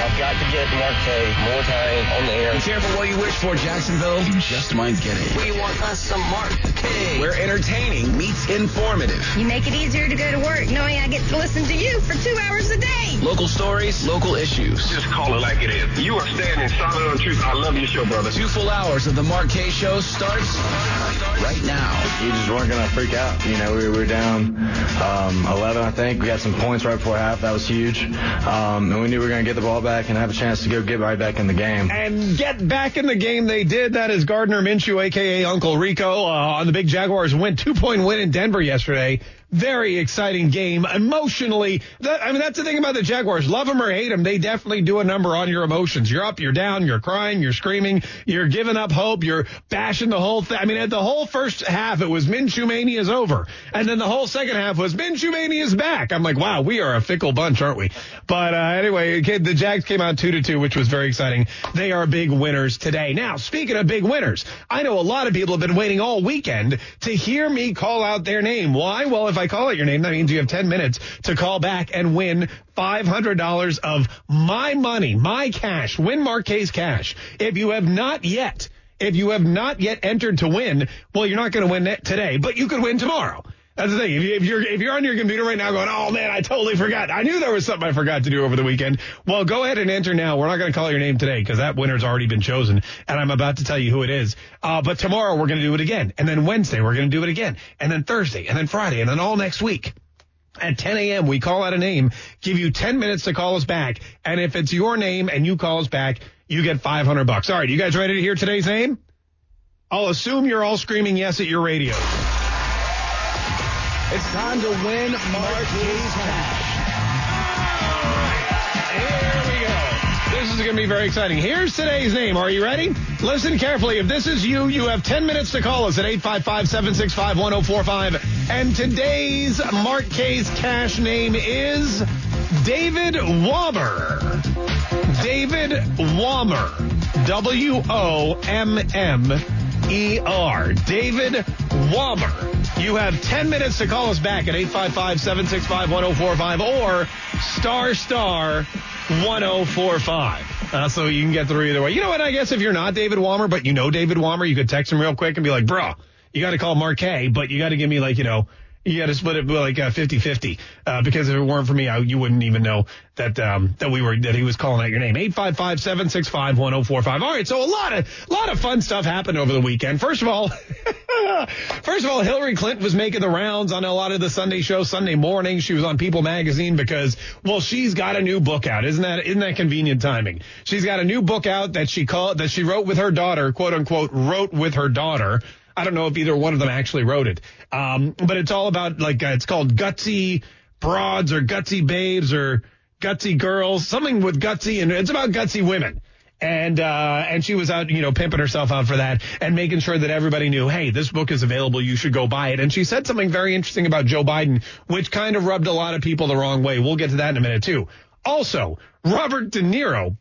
I've got to get Mark Kaye more time on the air. Be careful what you wish for, Jacksonville. You just might get it. We want us some Mark Kaye. Where entertaining meets informative. You make it easier to go to work knowing I get to listen to you for two hours a day. Local stories, local issues. Just call it like it is. You are standing solid on truth. I love your show, brother. Two full hours of the Mark Kaye Show starts right now. We just weren't going to freak out. You know, we were down um, 11, I think. We got some points right before half. That was huge. Um, and we knew we were going to get the ball back and have a chance to go get right back in the game. And get back in the game they did. That is Gardner Minshew, a.k.a. Uncle Rico, uh, on the big Jaguars win. Two-point win in Denver yesterday. Very exciting game. Emotionally, that, I mean, that's the thing about the Jaguars. Love them or hate them, they definitely do a number on your emotions. You're up, you're down, you're crying, you're screaming, you're giving up hope, you're bashing the whole thing. I mean, at the whole first half, it was Minshew Mania's over. And then the whole second half was Minshew Mania's back. I'm like, wow, we are a fickle bunch, aren't we? But uh, anyway, the Jags came out 2 to 2, which was very exciting. They are big winners today. Now, speaking of big winners, I know a lot of people have been waiting all weekend to hear me call out their name. Why? Well, if I call out your name, that means you have 10 minutes to call back and win $500 of my money, my cash, win Mark Kaye's cash. If you have not yet, if you have not yet entered to win, well, you're not going to win today, but you could win tomorrow. That's the thing. If, you, are if you're on your computer right now going, oh man, I totally forgot. I knew there was something I forgot to do over the weekend. Well, go ahead and enter now. We're not going to call your name today because that winner's already been chosen, and I'm about to tell you who it is. Uh, but tomorrow we're going to do it again, and then Wednesday we're going to do it again, and then Thursday, and then Friday, and then all next week. At 10 a.m., we call out a name, give you 10 minutes to call us back, and if it's your name and you call us back, you get 500 bucks. All right, you guys ready to hear today's name? I'll assume you're all screaming yes at your radio. It's time to win Mark Kaye's cash. Here we go. This is going to be very exciting. Here's today's name. Are you ready? Listen carefully. If this is you, you have 10 minutes to call us at 855-765-1045. And today's Kaye's cash name is David Wommer. David Wommer. W-O-M-M-E-R. David Wommer. You have 10 minutes to call us back at 855-765-1045 or star star 1045. Uh, so you can get through either way. You know what? I guess if you're not David Wommer, but you know David Wommer, you could text him real quick and be like, bro, you got to call Mark Kaye, but you got to give me like, you know, you got to split it like uh, 50-50 uh, because if it weren't for me, I, you wouldn't even know that um, that we were that he was calling out your name. 855-765-1045. All right, so a lot of a lot of fun stuff happened over the weekend. First of all, first of all, Hillary Clinton was making the rounds on a lot of the Sunday show Sunday morning. She was on People magazine because well, she's got a new book out. Isn't that isn't that convenient timing? She's got a new book out that she called that she wrote with her daughter, quote unquote, wrote with her daughter. I don't know if either one of them actually wrote it. Um, but it's all about like, uh, it's called gutsy broads or gutsy babes or gutsy girls, something with gutsy and it's about gutsy women. And, uh, and she was out, you know, pimping herself out for that and making sure that everybody knew, hey, this book is available. You should go buy it. And she said something very interesting about Joe Biden, which kind of rubbed a lot of people the wrong way. We'll get to that in a minute too. Also, Robert De Niro,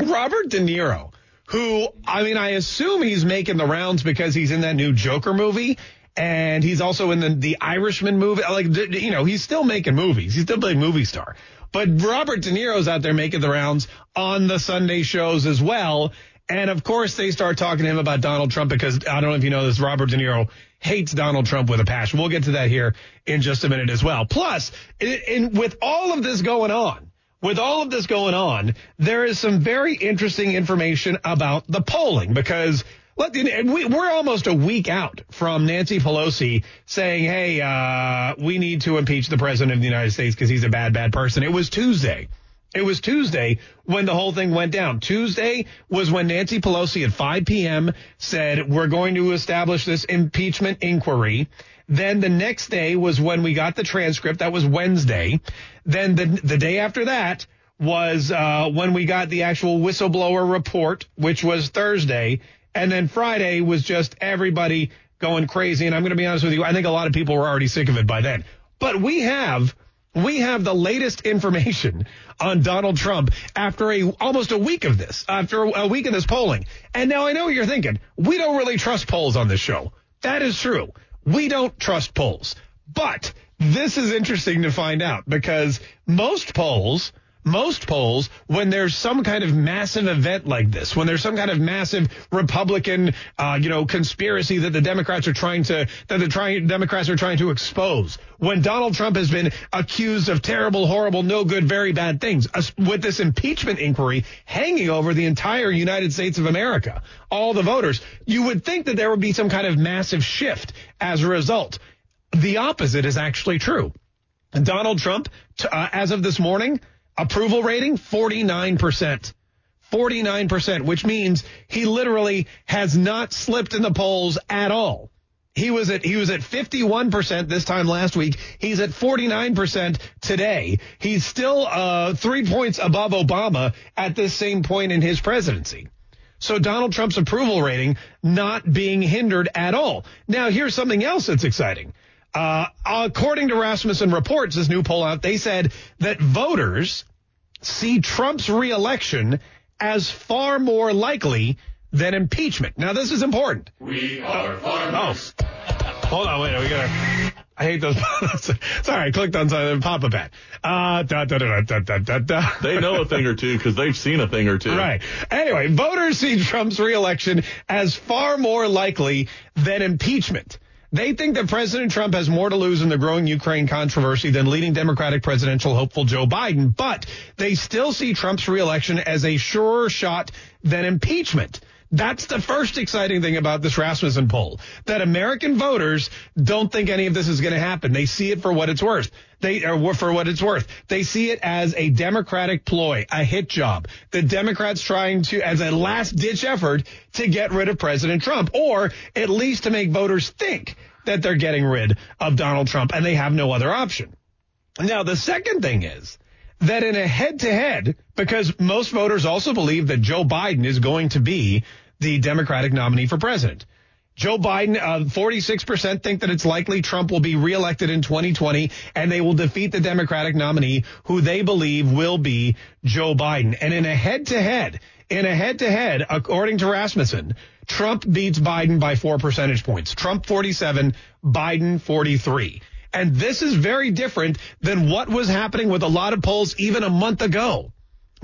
Robert De Niro who, I mean, I assume he's making the rounds because he's in that new Joker movie. And he's also in the, the Irishman movie. Like, you know, he's still making movies. He's still a movie star. But Robert De Niro's out there making the rounds on the Sunday shows as well. And of course, they start talking to him about Donald Trump because I don't know if you know this, Robert De Niro hates Donald Trump with a passion. We'll get to that here in just a minute as well. Plus, in, in, with all of this going on, with all of this going on, there is some very interesting information about the polling because we're almost a week out from Nancy Pelosi saying, hey, uh, we need to impeach the president of the United States because he's a bad, bad person. It was Tuesday. It was Tuesday when the whole thing went down. Tuesday was when Nancy Pelosi at 5 p.m. said, we're going to establish this impeachment inquiry. Then the next day was when we got the transcript. That was Wednesday. Then the, the day after that was uh, when we got the actual whistleblower report, which was Thursday. And then Friday was just everybody going crazy. And I'm going to be honest with you, I think a lot of people were already sick of it by then. But we have we have the latest information on Donald Trump after a almost a week of this, after a week of this polling. And now I know what you're thinking. We don't really trust polls on this show. That is true. We don't trust polls. But this is interesting to find out because most polls most polls, when there's some kind of massive event like this, when there's some kind of massive Republican, uh, you know, conspiracy that the Democrats are trying to, that the trying, Democrats are trying to expose, when Donald Trump has been accused of terrible, horrible, no good, very bad things, uh, with this impeachment inquiry hanging over the entire United States of America, all the voters, you would think that there would be some kind of massive shift as a result. The opposite is actually true. Donald Trump, uh, as of this morning, Approval rating 49%. 49%, which means he literally has not slipped in the polls at all. He was at he was at 51% this time last week. He's at 49% today. He's still uh, 3 points above Obama at this same point in his presidency. So Donald Trump's approval rating not being hindered at all. Now here's something else that's exciting. Uh, according to Rasmussen reports, this new poll out, they said that voters see Trump's reelection as far more likely than impeachment. Now, this is important. We are farmers. Oh, hold on, wait, we gotta. I hate those. Sorry, I clicked on something. Papa Pat. Uh, da, da, da, da, da, da, da. They know a thing or two because they've seen a thing or two. Right. Anyway, voters see Trump's reelection as far more likely than impeachment. They think that President Trump has more to lose in the growing Ukraine controversy than leading Democratic presidential hopeful Joe Biden, but they still see Trump's reelection as a surer shot than impeachment. That's the first exciting thing about this Rasmussen poll, that American voters don't think any of this is going to happen. They see it for what it's worth. They uh, are for what it's worth. They see it as a Democratic ploy, a hit job. The Democrats trying to, as a last ditch effort to get rid of President Trump, or at least to make voters think that they're getting rid of Donald Trump and they have no other option. Now, the second thing is, that in a head to head, because most voters also believe that Joe Biden is going to be the Democratic nominee for president. Joe Biden, uh, 46% think that it's likely Trump will be reelected in 2020 and they will defeat the Democratic nominee who they believe will be Joe Biden. And in a head to head, in a head to head, according to Rasmussen, Trump beats Biden by four percentage points. Trump 47, Biden 43. And this is very different than what was happening with a lot of polls even a month ago.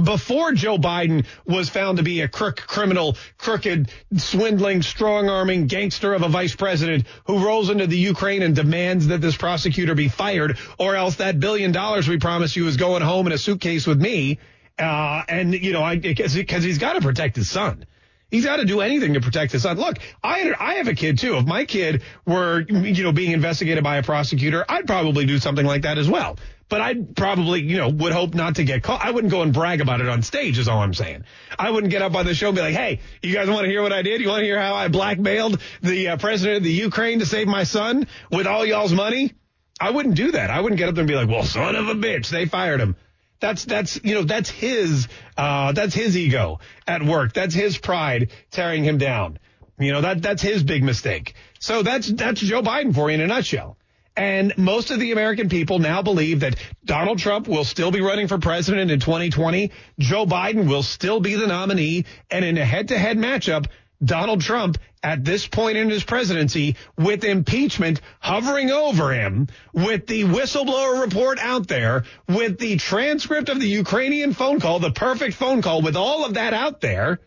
Before Joe Biden was found to be a crook, criminal, crooked, swindling, strong arming gangster of a vice president who rolls into the Ukraine and demands that this prosecutor be fired or else that billion dollars we promised you is going home in a suitcase with me. Uh, and you know, I, because he's got to protect his son. He's got to do anything to protect his son. Look, I I have a kid too. If my kid were you know being investigated by a prosecutor, I'd probably do something like that as well. But I probably, you know, would hope not to get caught. I wouldn't go and brag about it on stage, is all I'm saying. I wouldn't get up on the show and be like, hey, you guys want to hear what I did? You want to hear how I blackmailed the uh, president of the Ukraine to save my son with all y'all's money? I wouldn't do that. I wouldn't get up there and be like, well, son of a bitch, they fired him. That's that's you know that's his uh, that's his ego at work. That's his pride tearing him down. You know that that's his big mistake. So that's that's Joe Biden for you in a nutshell. And most of the American people now believe that Donald Trump will still be running for president in 2020. Joe Biden will still be the nominee. And in a head to head matchup, Donald Trump at this point in his presidency with impeachment hovering over him, with the whistleblower report out there, with the transcript of the Ukrainian phone call, the perfect phone call with all of that out there,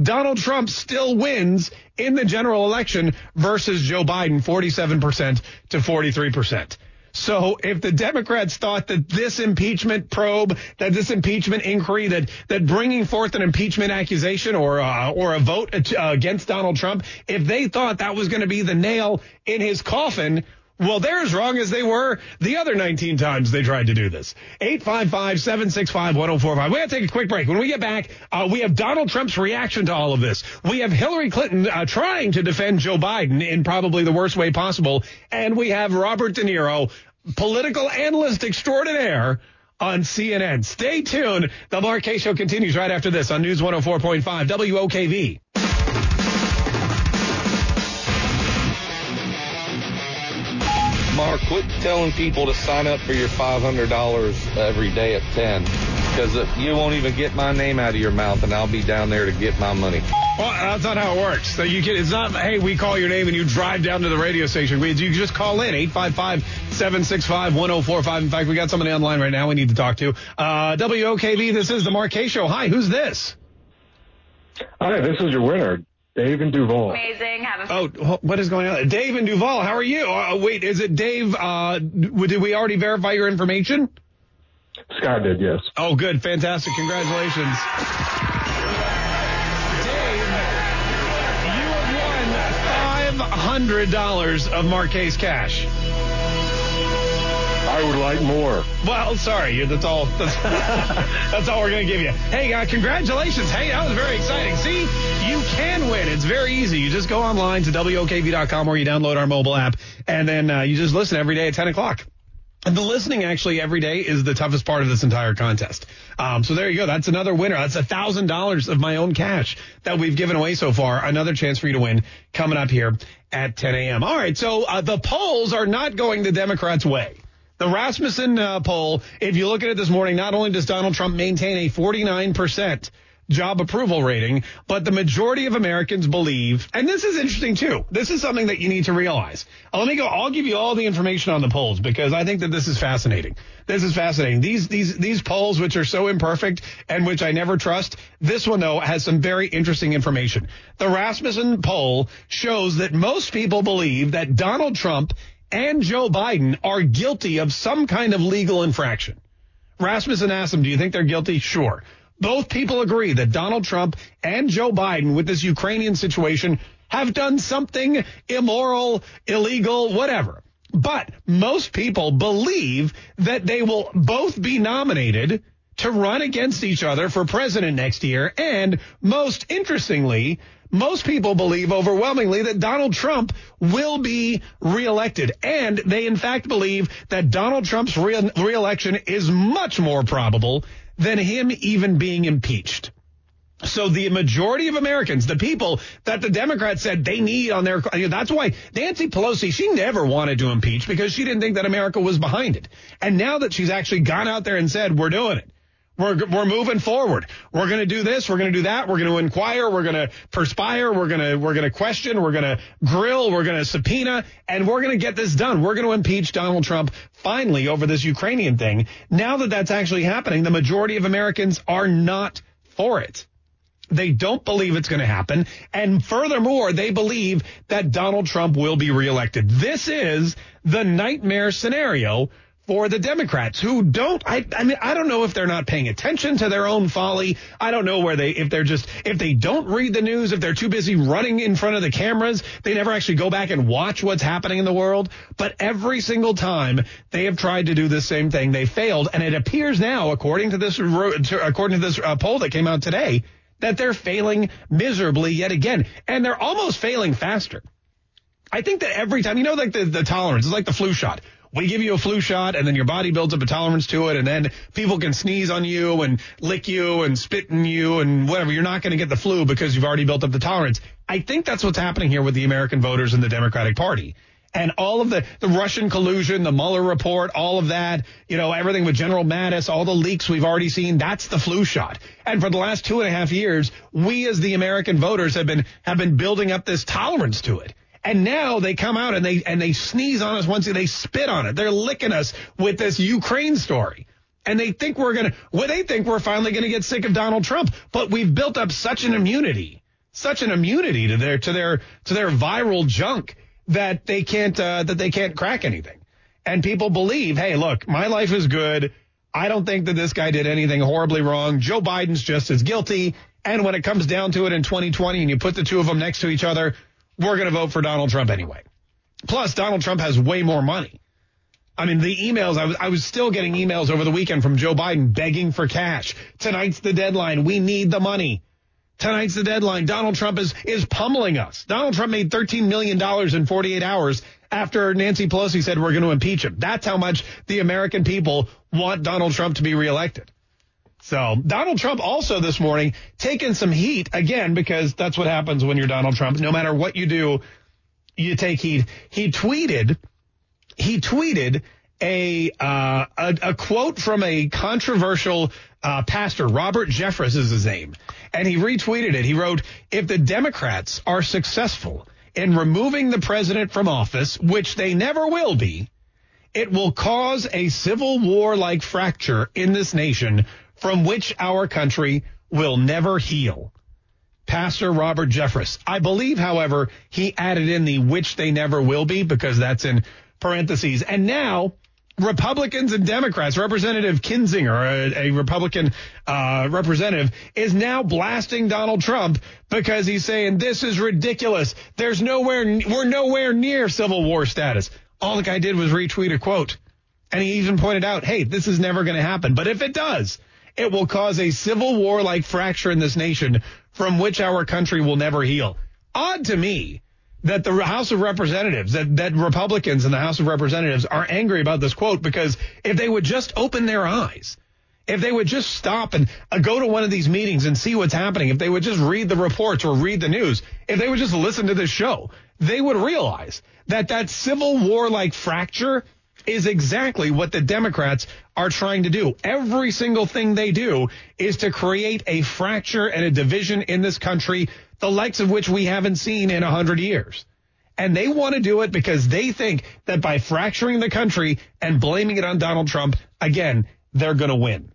Donald Trump still wins in the general election versus Joe Biden, 47% to 43%. So if the Democrats thought that this impeachment probe, that this impeachment inquiry, that that bringing forth an impeachment accusation or uh, or a vote against Donald Trump, if they thought that was going to be the nail in his coffin, well, they're as wrong as they were the other 19 times they tried to do this. 855-765-1045. We got to take a quick break. When we get back, uh, we have Donald Trump's reaction to all of this. We have Hillary Clinton uh, trying to defend Joe Biden in probably the worst way possible. And we have Robert De Niro, political analyst extraordinaire, on CNN. Stay tuned. The Kaye Show continues right after this on News 104.5 WOKV. Mark, quit telling people to sign up for your $500 every day at 10 because you won't even get my name out of your mouth and I'll be down there to get my money. Well, that's not how it works. So you can, it's not, hey, we call your name and you drive down to the radio station. You just call in 855-765-1045. In fact, we got somebody online right now we need to talk to. Uh, WOKV, this is the Mark Kaye Show. Hi, who's this? Hi, this is your winner, Dave and Duval. Amazing. Have a oh, what is going on? Dave and Duval, how are you? Uh, wait, is it Dave? Uh, did we already verify your information? Scott did, yes. Oh, good. Fantastic. Congratulations. Dave, you have won $500 of Mark Kaye's cash. I would like more. Well, sorry, that's all. That's, that's all we're going to give you. Hey, uh, congratulations. Hey, that was very exciting. See, you can win. It's very easy. You just go online to WOKV.com or you download our mobile app, and then uh, you just listen every day at 10 o'clock. And the listening actually every day is the toughest part of this entire contest. Um, so there you go. That's another winner. That's a thousand dollars of my own cash that we've given away so far. Another chance for you to win coming up here at 10 a.m. All right. So uh, the polls are not going the Democrats' way. The Rasmussen uh, poll, if you look at it this morning, not only does Donald Trump maintain a 49% job approval rating, but the majority of Americans believe, and this is interesting too. This is something that you need to realize. Uh, let me go. I'll give you all the information on the polls because I think that this is fascinating. This is fascinating. These these these polls, which are so imperfect and which I never trust. This one though has some very interesting information. The Rasmussen poll shows that most people believe that Donald Trump and Joe Biden are guilty of some kind of legal infraction. Rasmussen asked them, do you think they're guilty? Sure. Both people agree that Donald Trump and Joe Biden with this Ukrainian situation have done something immoral, illegal, whatever. But most people believe that they will both be nominated to run against each other for president next year. And most interestingly, most people believe overwhelmingly that Donald Trump will be reelected. And they, in fact, believe that Donald Trump's re- reelection is much more probable than him even being impeached. So the majority of Americans, the people that the Democrats said they need on their, that's why Nancy Pelosi, she never wanted to impeach because she didn't think that America was behind it. And now that she's actually gone out there and said, we're doing it. We're, we're moving forward. We're going to do this. We're going to do that. We're going to inquire. We're going to perspire. We're going to, we're going to question. We're going to grill. We're going to subpoena and we're going to get this done. We're going to impeach Donald Trump finally over this Ukrainian thing. Now that that's actually happening, the majority of Americans are not for it. They don't believe it's going to happen. And furthermore, they believe that Donald Trump will be reelected. This is the nightmare scenario for the Democrats who don't, I, I mean, I don't know if they're not paying attention to their own folly. I don't know where they, if they're just, if they don't read the news, if they're too busy running in front of the cameras, they never actually go back and watch what's happening in the world. But every single time they have tried to do the same thing, they failed. And it appears now, according to this, according to this uh, poll that came out today, that they're failing miserably yet again. And they're almost failing faster. I think that every time, you know, like the, the tolerance, it's like the flu shot we give you a flu shot and then your body builds up a tolerance to it and then people can sneeze on you and lick you and spit in you and whatever. You're not going to get the flu because you've already built up the tolerance. I think that's what's happening here with the American voters and the Democratic Party. And all of the, the Russian collusion, the Mueller report, all of that, you know, everything with General Mattis, all the leaks we've already seen, that's the flu shot. And for the last two and a half years, we as the American voters have been, have been building up this tolerance to it. And now they come out and they and they sneeze on us once they spit on it. They're licking us with this Ukraine story. And they think we're gonna well, they think we're finally gonna get sick of Donald Trump. But we've built up such an immunity, such an immunity to their to their to their viral junk that they can't uh, that they can't crack anything. And people believe, hey, look, my life is good. I don't think that this guy did anything horribly wrong. Joe Biden's just as guilty. And when it comes down to it in 2020 and you put the two of them next to each other, we're going to vote for Donald Trump anyway. Plus, Donald Trump has way more money. I mean, the emails, I was, I was still getting emails over the weekend from Joe Biden begging for cash. Tonight's the deadline. We need the money. Tonight's the deadline. Donald Trump is, is pummeling us. Donald Trump made $13 million in 48 hours after Nancy Pelosi said we're going to impeach him. That's how much the American people want Donald Trump to be reelected. So Donald Trump also this morning taking some heat again because that's what happens when you're Donald Trump. No matter what you do, you take heat. He tweeted, he tweeted a uh, a, a, quote from a controversial uh, pastor, Robert Jeffress is his name, and he retweeted it. He wrote, "If the Democrats are successful in removing the president from office, which they never will be." It will cause a civil war like fracture in this nation from which our country will never heal. Pastor Robert Jeffress. I believe, however, he added in the which they never will be because that's in parentheses. And now Republicans and Democrats, Representative Kinzinger, a, a Republican uh, representative, is now blasting Donald Trump because he's saying this is ridiculous. There's nowhere, we're nowhere near civil war status. All the guy did was retweet a quote. And he even pointed out, hey, this is never going to happen. But if it does, it will cause a civil war like fracture in this nation from which our country will never heal. Odd to me that the House of Representatives, that, that Republicans in the House of Representatives are angry about this quote because if they would just open their eyes, if they would just stop and uh, go to one of these meetings and see what's happening, if they would just read the reports or read the news, if they would just listen to this show, they would realize that that civil war like fracture is exactly what the Democrats are trying to do. Every single thing they do is to create a fracture and a division in this country, the likes of which we haven't seen in a hundred years. And they want to do it because they think that by fracturing the country and blaming it on Donald Trump, again, they're going to win.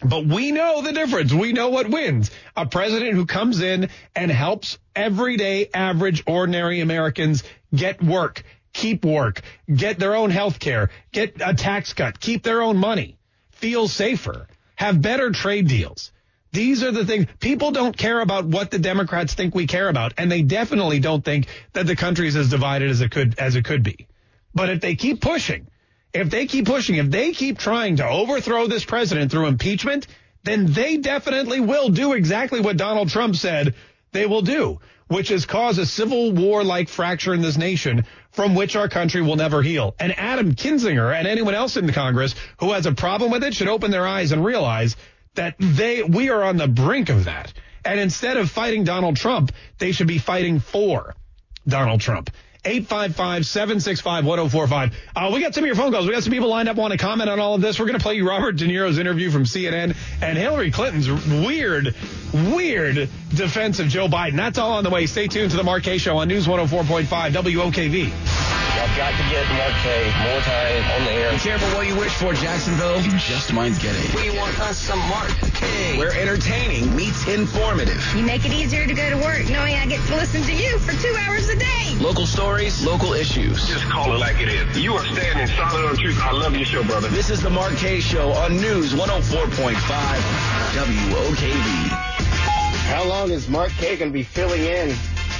But we know the difference. We know what wins. A president who comes in and helps everyday, average, ordinary Americans get work, keep work, get their own health care, get a tax cut, keep their own money, feel safer, have better trade deals. These are the things people don't care about what the Democrats think we care about, and they definitely don't think that the country is as divided as it could as it could be. But if they keep pushing, if they keep pushing, if they keep trying to overthrow this president through impeachment, then they definitely will do exactly what Donald Trump said they will do, which has caused a civil war like fracture in this nation from which our country will never heal. And Adam Kinzinger and anyone else in the Congress who has a problem with it should open their eyes and realize that they we are on the brink of that. And instead of fighting Donald Trump, they should be fighting for Donald Trump. 855-765-1045. Uh, we got some of your phone calls. We got some people lined up want to comment on all of this. We're going to play you Robert De Niro's interview from CNN and Hillary Clinton's weird, weird defense of Joe Biden. That's all on the way. Stay tuned to the Mark Kaye Show on News 104.5 WOKV. I've got to get Mark Kaye more time on the air. Be careful what you wish for, Jacksonville. You just might get it. We want us some Mark Kaye. Where entertaining meets informative. You make it easier to go to work knowing I get to listen to you for two hours a day. Local stories, local issues. Just call it like it is. You are standing solid on truth. I love your show, brother. This is the Mark Kaye Show on News 104.5 WOKV. How long is Mark Kaye going to be filling in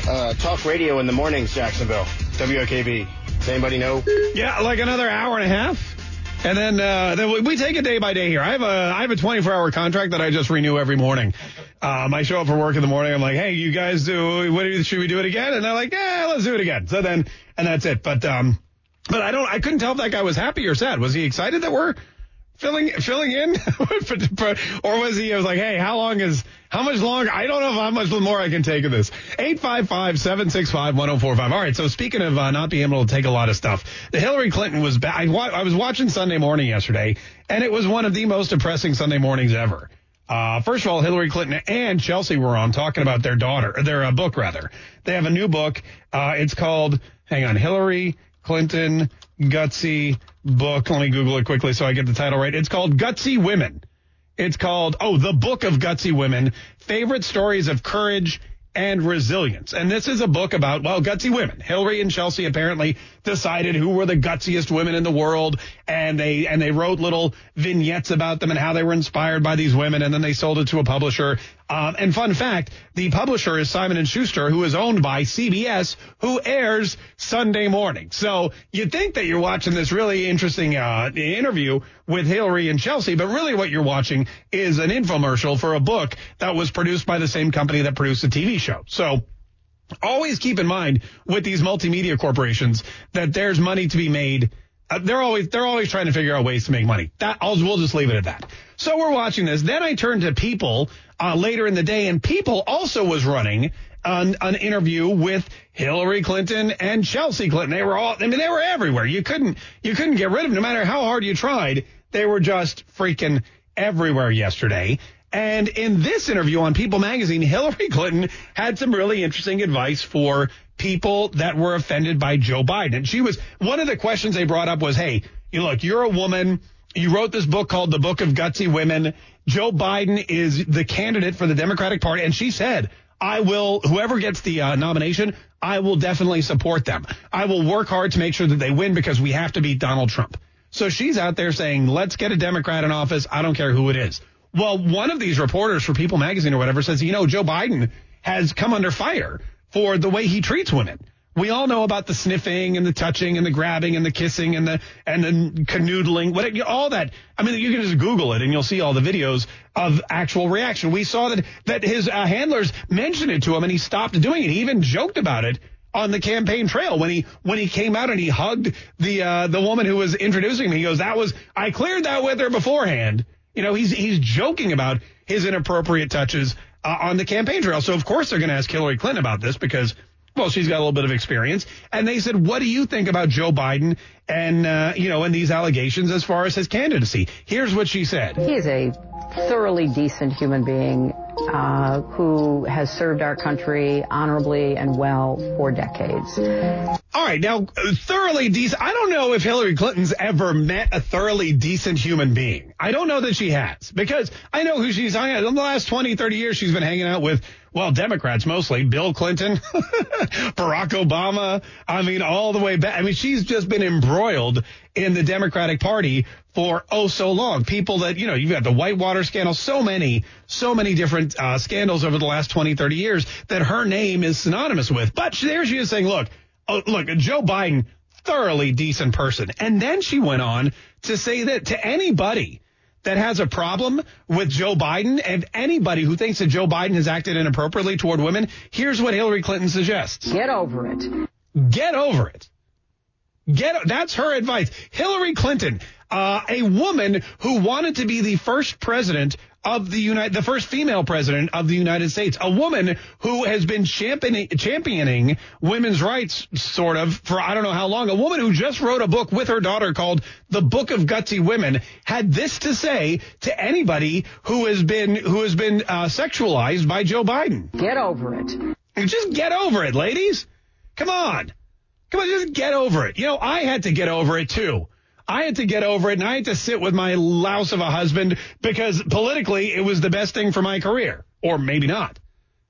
uh, talk radio in the mornings, Jacksonville? WOKV. Does anybody know? Yeah, like another hour and a half. And then, uh, then we take it day by day here. I have a I have a 24 hour contract that I just renew every morning. Um, I show up for work in the morning. I'm like, hey, you guys do what do, should we do it again? And they're like, yeah, let's do it again. So then, and that's it. But um, but I don't I couldn't tell if that guy was happy or sad. Was he excited that we're filling filling in, or was he? I was like, hey, how long is how much longer? I don't know how much more I can take of this. 855-765-1045. All right. So speaking of uh, not being able to take a lot of stuff, the Hillary Clinton was back. I, I was watching Sunday morning yesterday, and it was one of the most depressing Sunday mornings ever. Uh, first of all, Hillary Clinton and Chelsea were on talking about their daughter, their uh, book rather. They have a new book. Uh, it's called, hang on, Hillary Clinton Gutsy book. Let me Google it quickly so I get the title right. It's called Gutsy Women. It's called, oh, The Book of Gutsy Women Favorite Stories of Courage and resilience. And this is a book about, well, gutsy women. Hillary and Chelsea apparently decided who were the gutsiest women in the world. And they, and they wrote little vignettes about them and how they were inspired by these women. And then they sold it to a publisher. Um, and fun fact, the publisher is Simon and Schuster, who is owned by CBS, who airs Sunday morning. So you'd think that you're watching this really interesting uh, interview with Hillary and Chelsea, but really what you're watching is an infomercial for a book that was produced by the same company that produced the TV show. So always keep in mind with these multimedia corporations that there's money to be made. Uh, they're always they're always trying to figure out ways to make money. That I'll, we'll just leave it at that. So we're watching this. Then I turned to People uh, later in the day, and People also was running an, an interview with Hillary Clinton and Chelsea Clinton. They were all I mean they were everywhere. You couldn't you couldn't get rid of them no matter how hard you tried. They were just freaking everywhere yesterday. And in this interview on People magazine, Hillary Clinton had some really interesting advice for people that were offended by Joe Biden. She was, one of the questions they brought up was, hey, you look, you're a woman. You wrote this book called The Book of Gutsy Women. Joe Biden is the candidate for the Democratic Party. And she said, I will, whoever gets the uh, nomination, I will definitely support them. I will work hard to make sure that they win because we have to beat Donald Trump. So she's out there saying, let's get a Democrat in office. I don't care who it is. Well, one of these reporters for People Magazine or whatever says, you know, Joe Biden has come under fire for the way he treats women. We all know about the sniffing and the touching and the grabbing and the kissing and the and the canoodling, what all that. I mean, you can just Google it and you'll see all the videos of actual reaction. We saw that that his uh, handlers mentioned it to him and he stopped doing it. He even joked about it on the campaign trail when he when he came out and he hugged the uh, the woman who was introducing him. He goes, "That was I cleared that with her beforehand." You know, he's he's joking about his inappropriate touches uh, on the campaign trail. So of course they're going to ask Hillary Clinton about this because well, she's got a little bit of experience. And they said, what do you think about Joe Biden and, uh, you know, and these allegations as far as his candidacy? Here's what she said. He is a thoroughly decent human being uh, who has served our country honorably and well for decades. All right, now thoroughly decent. I don't know if Hillary Clinton's ever met a thoroughly decent human being. I don't know that she has because I know who she's hung out. In the last 20, 30 years, she's been hanging out with well, Democrats mostly, Bill Clinton, Barack Obama. I mean, all the way back. I mean, she's just been embroiled in the Democratic Party for oh so long. People that, you know, you've got the Whitewater scandal, so many, so many different uh, scandals over the last 20, 30 years that her name is synonymous with. But there she is saying, look, oh, look, Joe Biden, thoroughly decent person. And then she went on to say that to anybody that has a problem with Joe Biden and anybody who thinks that Joe Biden has acted inappropriately toward women, here's what Hillary Clinton suggests. Get over it. Get over it. Get that's her advice. Hillary Clinton, uh, a woman who wanted to be the first president of the United, the first female president of the United States, a woman who has been championing, championing women's rights, sort of, for I don't know how long. A woman who just wrote a book with her daughter called The Book of Gutsy Women had this to say to anybody who has been who has been uh, sexualized by Joe Biden. Get over it. Just get over it, ladies. Come on. Come on, just get over it. You know, I had to get over it too. I had to get over it and I had to sit with my louse of a husband because politically it was the best thing for my career. Or maybe not.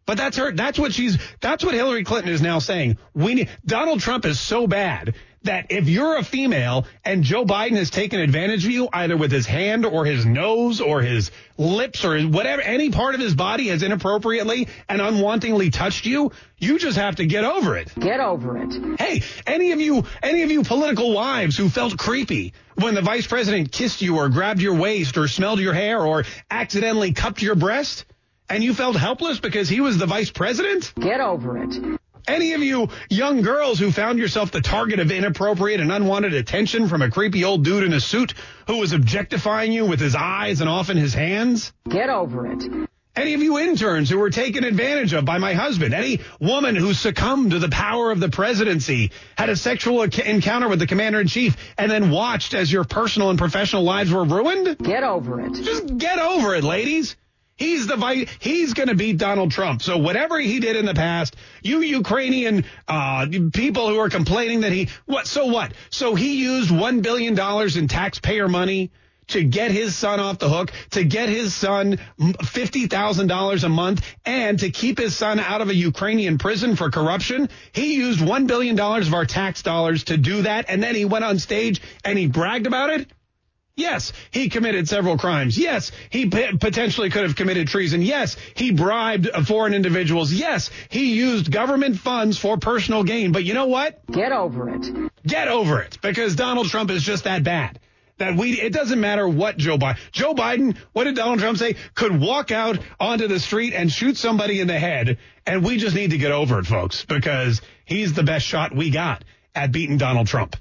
But that's her, that's what she's, that's what Hillary Clinton is now saying. We need, Donald Trump is so bad that if you're a female and Joe Biden has taken advantage of you, either with his hand or his nose or his lips or whatever, any part of his body has inappropriately and unwantingly touched you, you just have to get over it. Get over it. Hey, any of you, any of you political wives who felt creepy when the vice president kissed you or grabbed your waist or smelled your hair or accidentally cupped your breast? And you felt helpless because he was the vice president? Get over it. Any of you young girls who found yourself the target of inappropriate and unwanted attention from a creepy old dude in a suit who was objectifying you with his eyes and often his hands? Get over it. Any of you interns who were taken advantage of by my husband? Any woman who succumbed to the power of the presidency, had a sexual encounter with the commander in chief, and then watched as your personal and professional lives were ruined? Get over it. Just get over it, ladies. He's the vice. He's going to beat Donald Trump. So whatever he did in the past, you Ukrainian uh, people who are complaining that he what? So what? So he used one billion dollars in taxpayer money to get his son off the hook, to get his son $50,000 a month, and to keep his son out of a Ukrainian prison for corruption. He used $1 billion of our tax dollars to do that, and then he went on stage and he bragged about it. Yes, he committed several crimes. Yes, he p- potentially could have committed treason. Yes, he bribed foreign individuals. Yes, he used government funds for personal gain. But you know what? Get over it. Get over it because Donald Trump is just that bad. That we, it doesn't matter what Joe Biden, Joe Biden, what did Donald Trump say? Could walk out onto the street and shoot somebody in the head. And we just need to get over it, folks, because he's the best shot we got at beating Donald Trump.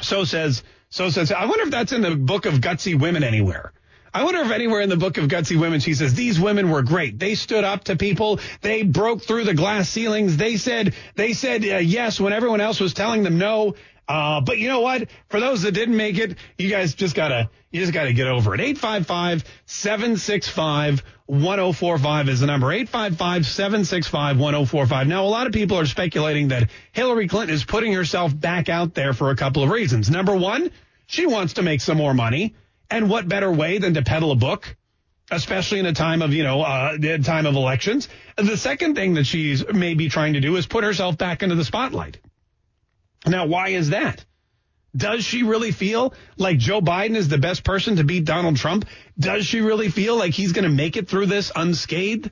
So says so says, I wonder if that's in the book of gutsy women anywhere. I wonder if anywhere in the book of gutsy women, she says, these women were great. They stood up to people. They broke through the glass ceilings. They said, they said uh, yes when everyone else was telling them no. Uh, but you know what? For those that didn't make it, you guys just gotta, you just gotta get over it. 855-765-1045 is the number. 855-765-1045. Now, a lot of people are speculating that Hillary Clinton is putting herself back out there for a couple of reasons. Number one, she wants to make some more money. And what better way than to peddle a book? especially in a time of, you know, uh, time of elections. The second thing that she's maybe trying to do is put herself back into the spotlight. Now, why is that? Does she really feel like Joe Biden is the best person to beat Donald Trump? Does she really feel like he's going to make it through this unscathed?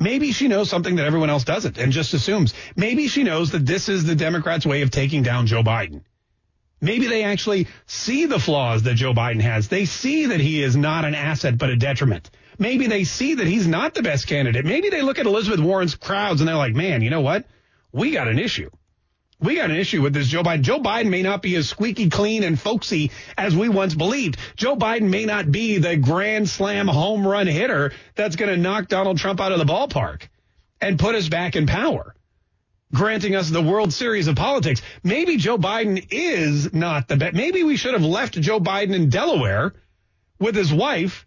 Maybe she knows something that everyone else doesn't and just assumes. Maybe she knows that this is the Democrats' way of taking down Joe Biden. Maybe they actually see the flaws that Joe Biden has. They see that he is not an asset but a detriment. Maybe they see that he's not the best candidate. Maybe they look at Elizabeth Warren's crowds and they're like, man, you know what? We got an issue. We got an issue with this Joe Biden. Joe Biden may not be as squeaky clean and folksy as we once believed. Joe Biden may not be the grand slam home run hitter that's going to knock Donald Trump out of the ballpark and put us back in power granting us the World Series of politics. Maybe Joe Biden is not the best. Maybe we should have left Joe Biden in Delaware with his wife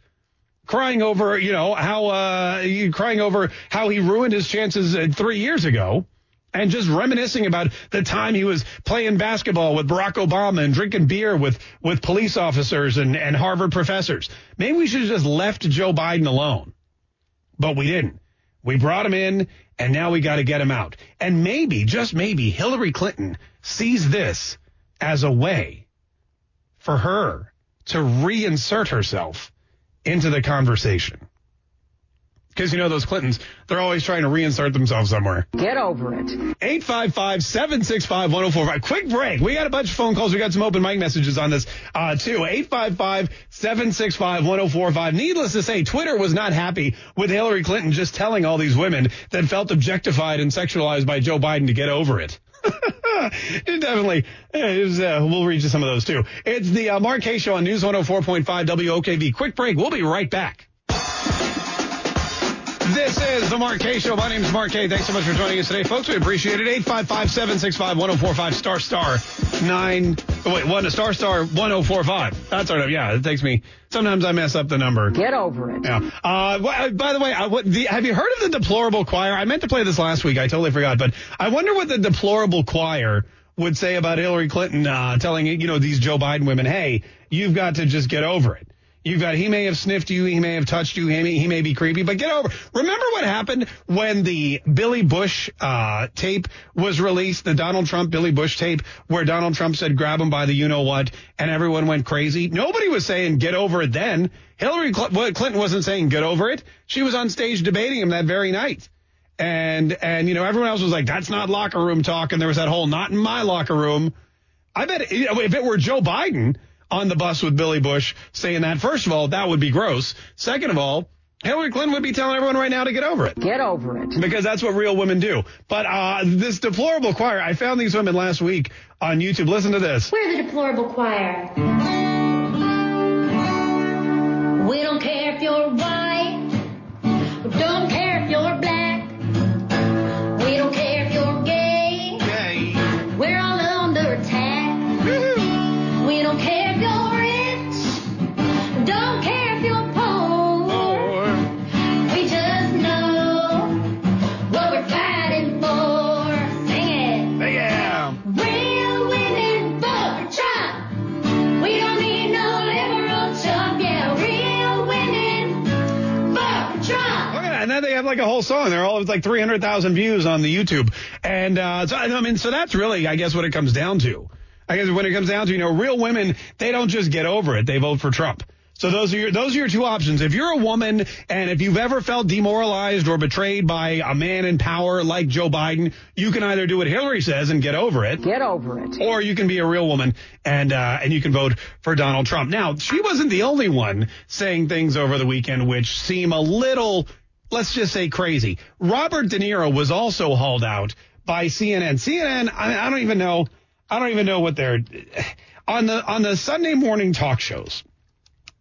crying over, you know, how, uh, crying over how he ruined his chances uh, three years ago and just reminiscing about the time he was playing basketball with Barack Obama and drinking beer with, with police officers and, and Harvard professors. Maybe we should have just left Joe Biden alone, but we didn't. We brought him in and now we got to get him out. And maybe, just maybe, Hillary Clinton sees this as a way for her to reinsert herself into the conversation. Because you know those Clintons, they're always trying to reinsert themselves somewhere. Get over it. 855-765-1045. Quick break. We got a bunch of phone calls. We got some open mic messages on this, uh, too. 855-765-1045. Needless to say, Twitter was not happy with Hillary Clinton just telling all these women that felt objectified and sexualized by Joe Biden to get over it. it definitely, was, uh, we'll read you some of those too. It's the uh, Mark Kaye Show on News 104.5 WOKV. Quick break. We'll be right back. This is the Mark Kaye Show. My name is Mark Kaye. Thanks so much for joining us today, folks. We appreciate it. 855-765-1045 star star nine. Oh, wait, one star star 1045. That's right. Yeah, it takes me. Sometimes I mess up the number. Get over it. Yeah. Uh, by the way, I, what, the, have you heard of the deplorable choir? I meant to play this last week. I totally forgot, but I wonder what the deplorable choir would say about Hillary Clinton uh, telling you know these Joe Biden women, hey, you've got to just get over it. You've got he may have sniffed you, he may have touched you, he may, he may be creepy, but get over. Remember what happened when the Billy Bush uh, tape was released, the Donald Trump Billy Bush tape, where Donald Trump said grab him by the you know what, and everyone went crazy. Nobody was saying get over it then. Hillary Clinton wasn't saying get over it. She was on stage debating him that very night. And and you know everyone else was like that's not locker room talk, and there was that whole not in my locker room. I bet if it were Joe Biden on the bus with Billy Bush saying that. First of all, that would be gross. Second of all, Hillary Clinton would be telling everyone right now to get over it. Get over it. Because that's what real women do. But uh, this deplorable choir, I found these women last week on YouTube. Listen to this. We're the deplorable choir. We don't care if you're white. We don't care like a whole song. They're all it's like 300,000 views on the YouTube. And uh, so I mean, so that's really, I guess, what it comes down to. I guess when it comes down to, you know, real women, they don't just get over it. They vote for Trump. So those are your those are your two options. If you're a woman and if you've ever felt demoralized or betrayed by a man in power like Joe Biden, you can either do what Hillary says and get over it. Get over it. Or you can be a real woman and uh, and you can vote for Donald Trump. Now, she wasn't the only one saying things over the weekend which seem a little let's just say crazy. Robert De Niro was also hauled out by CNN. CNN, I, I don't even know I don't even know what they're on the on the Sunday morning talk shows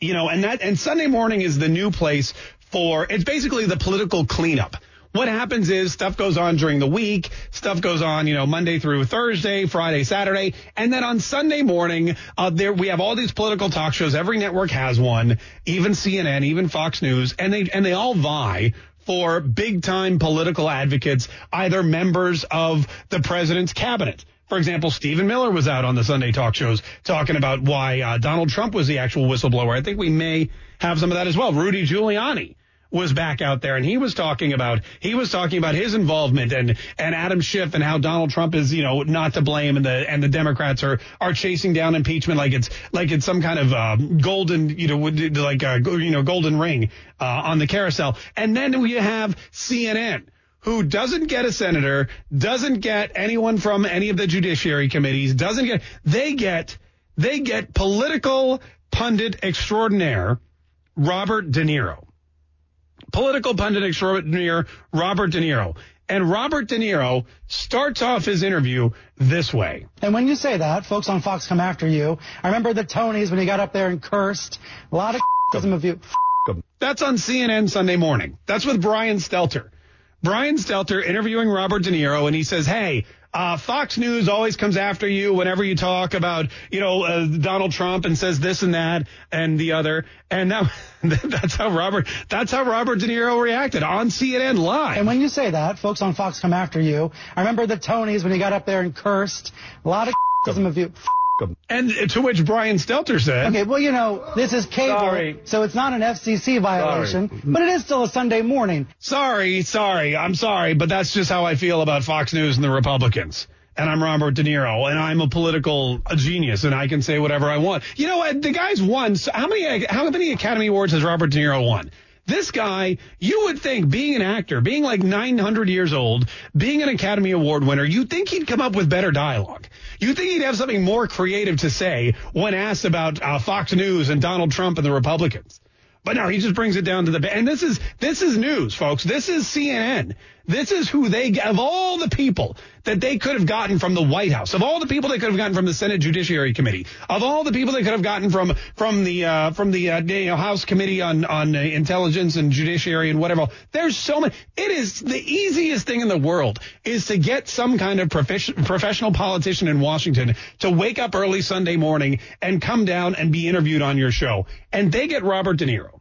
you know, and that and Sunday morning is the new place for it's basically the political cleanup. What happens is stuff goes on during the week, stuff goes on, you know, Monday through Thursday, Friday, Saturday, and then on Sunday morning, uh, there we have all these political talk shows. Every network has one, even CNN, even Fox News, and they and they all vie for big time political advocates, either members of the president's cabinet. For example, Stephen Miller was out on the Sunday talk shows talking about why uh, Donald Trump was the actual whistleblower. I think we may have some of that as well. Rudy Giuliani was back out there and he was talking about he was talking about his involvement and and Adam Schiff and how Donald Trump is you know not to blame and the and the Democrats are are chasing down impeachment like it's like it's some kind of uh, golden you know like a, you know golden ring uh, on the carousel and then we have CNN who doesn't get a senator, doesn't get anyone from any of the judiciary committees, doesn't get, they get, they get political pundit extraordinaire Robert De Niro. Political pundit extraordinaire Robert De Niro. And Robert De Niro starts off his interview this way. And when you say that, folks on Fox come after you. I remember the Tonys when he got up there and cursed. A lot of of you. That's on CNN Sunday morning. That's with Brian Stelter. Brian Stelter interviewing Robert De Niro, and he says, "Hey, uh, Fox News always comes after you whenever you talk about, you know, uh, Donald Trump and says this and that and the other. And that, that's how Robert, that's how Robert De Niro reacted on CNN live. And when you say that, folks on Fox come after you. I remember the Tonys when he got up there and cursed. A lot of of you. And to which Brian Stelter said, Okay, well, you know, this is cable, Sorry. so it's not an FCC violation, but it is still a Sunday morning. Sorry, sorry, I'm sorry, but that's just how I feel about Fox News and the Republicans. And I'm Robert De Niro, and I'm a political genius, and I can say whatever I want. You know what? The guy's won. So how many? How many Academy Awards has Robert De Niro won? This guy, you would think, being an actor, being like 900 years old, being an Academy Award winner, you'd think he'd come up with better dialogue. You think he'd have something more creative to say when asked about uh, Fox News and Donald Trump and the Republicans. But no, he just brings it down to the and this is this is news, folks. This is CNN. This is who they of all the people that they could have gotten from the White House, of all the people they could have gotten from the Senate Judiciary Committee, of all the people they could have gotten from from the uh, from the uh, you know, House Committee on on uh, Intelligence and Judiciary and whatever. There's so many. It is the easiest thing in the world is to get some kind of profession, professional politician in Washington to wake up early Sunday morning and come down and be interviewed on your show, and they get Robert De Niro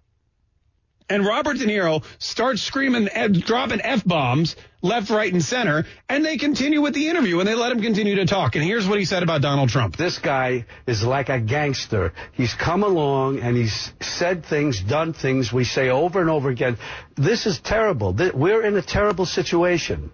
and Robert De Niro starts screaming, and dropping f bombs left, right, and center, and they continue with the interview and they let him continue to talk. And here's what he said about Donald Trump. This guy is like a gangster. He's come along and he's said things, done things we say over and over again. This is terrible. We're in a terrible situation.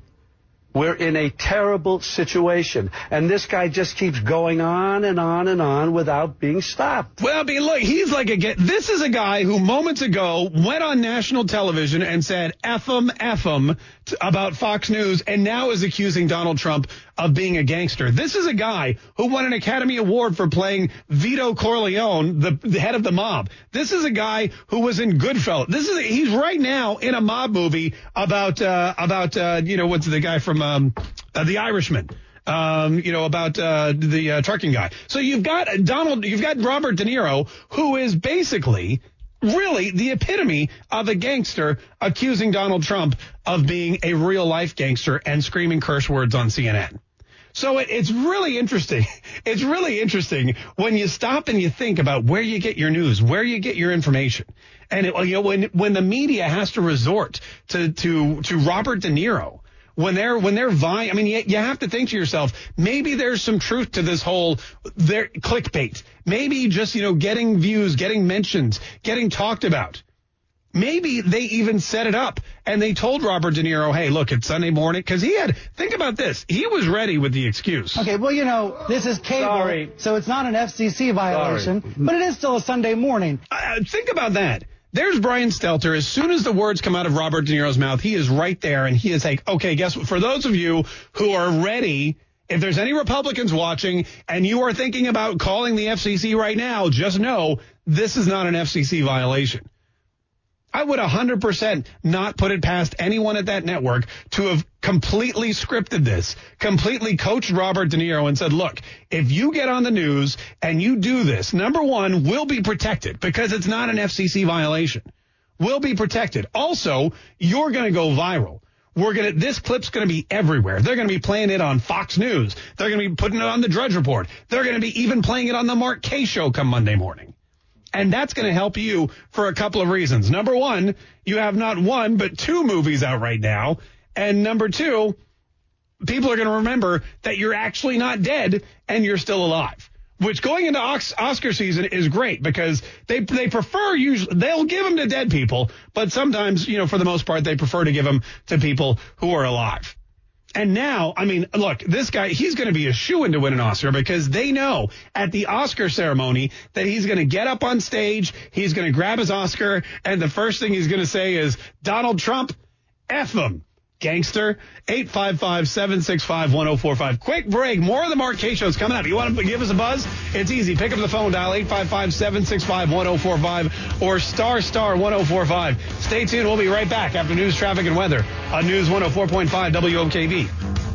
We're in a terrible situation. And this guy just keeps going on and on and on without being stopped. Well, I mean, look, he's like a, this is a guy who moments ago went on national television and said, F him, F him about Fox News and now is accusing Donald Trump of being a gangster. This is a guy who won an Academy Award for playing Vito Corleone, the, the head of the mob. This is a guy who was in Goodfellas. This is he's right now in a mob movie about uh, about uh, you know what's the guy from um, uh, The Irishman. Um, you know, about uh, the uh, trucking guy. So you've got Donald, you've got Robert De Niro, who is basically really the epitome of a gangster accusing Donald Trump of being a real life gangster and screaming curse words on CNN. So it, it's really interesting. It's really interesting when you stop and you think about where you get your news, where you get your information. And it, you know, when, when the media has to resort to, to, to Robert De Niro, when they're when they're vying. I mean, you, you have to think to yourself, maybe there's some truth to this whole their clickbait. Maybe just you know getting views, getting mentions, getting talked about. Maybe they even set it up and they told Robert De Niro, hey, look, it's Sunday morning. Because he had, think about this, he was ready with the excuse. Okay, well, you know, this is cable, Sorry. so it's not an FCC violation, Sorry. but it is still a Sunday morning. Uh, think about that. There's Brian Stelter. As soon as the words come out of Robert De Niro's mouth, he is right there and he is like, okay, guess what? For those of you who are ready, if there's any Republicans watching and you are thinking about calling the FCC right now, just know this is not an FCC violation. I would 100% not put it past anyone at that network to have completely scripted this, completely coached Robert De Niro and said, look, if you get on the news and you do this, number one, we'll be protected because it's not an FCC violation. We'll be protected. Also, you're going to go viral. We're going to, this clip's going to be everywhere. They're going to be playing it on Fox News. They're going to be putting it on the Drudge Report. They're going to be even playing it on the Mark Kaye show come Monday morning. And that's going to help you for a couple of reasons. Number one, you have not one, but two movies out right now. And number two, people are going to remember that you're actually not dead and you're still alive. Which going into Oscar season is great because they they prefer usually they'll give them to dead people, but sometimes you know for the most part they prefer to give them to people who are alive. And now, I mean, look, this guy, he's going to be a shoe in to win an Oscar because they know at the Oscar ceremony that he's going to get up on stage, he's going to grab his Oscar, and the first thing he's going to say is, Donald Trump, F him. Gangster, 855-765-1045. Quick break. More of the Mark Kaye Show's coming up. You want to give us a buzz? It's easy. Pick up the phone, dial 855-765-1045 or star star 1045. Stay tuned. We'll be right back after news, traffic, and weather on News 104.5 WOKV.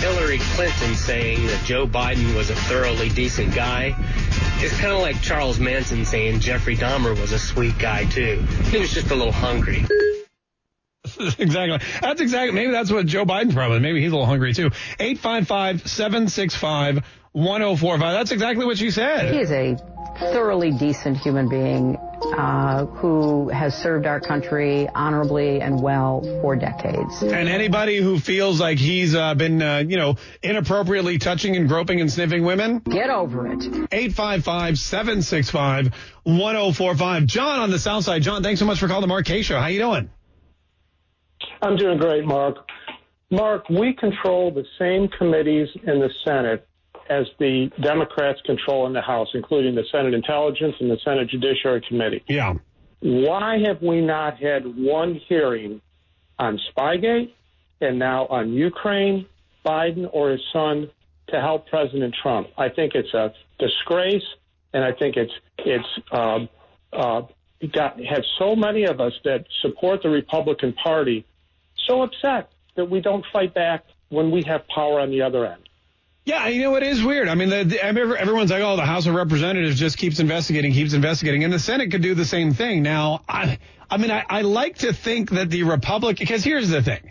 Hillary Clinton saying that Joe Biden was a thoroughly decent guy is kind of like Charles Manson saying Jeffrey Dahmer was a sweet guy too. He was just a little hungry. exactly. That's exactly. Maybe that's what Joe Biden's problem. Maybe he's a little hungry too. 855-765-1045. That's exactly what she said. He is a thoroughly decent human being uh, who has served our country honorably and well for decades. And anybody who feels like he's uh, been, uh, you know, inappropriately touching and groping and sniffing women, get over it. 855-765-1045. John on the South Side. John, thanks so much for calling the Mark Kaye Show. How you doing? I'm doing great, Mark. Mark, we control the same committees in the Senate as the Democrats control in the House, including the Senate Intelligence and the Senate Judiciary Committee. Yeah. Why have we not had one hearing on Spygate and now on Ukraine, Biden, or his son to help President Trump? I think it's a disgrace, and I think it's it's um, uh, got have so many of us that support the Republican Party so upset that we don't fight back when we have power on the other end. Yeah, you know it is weird. I mean, the, the, everyone's like, "Oh, the House of Representatives just keeps investigating, keeps investigating," and the Senate could do the same thing. Now, I, I mean, I, I like to think that the Republican, because here's the thing: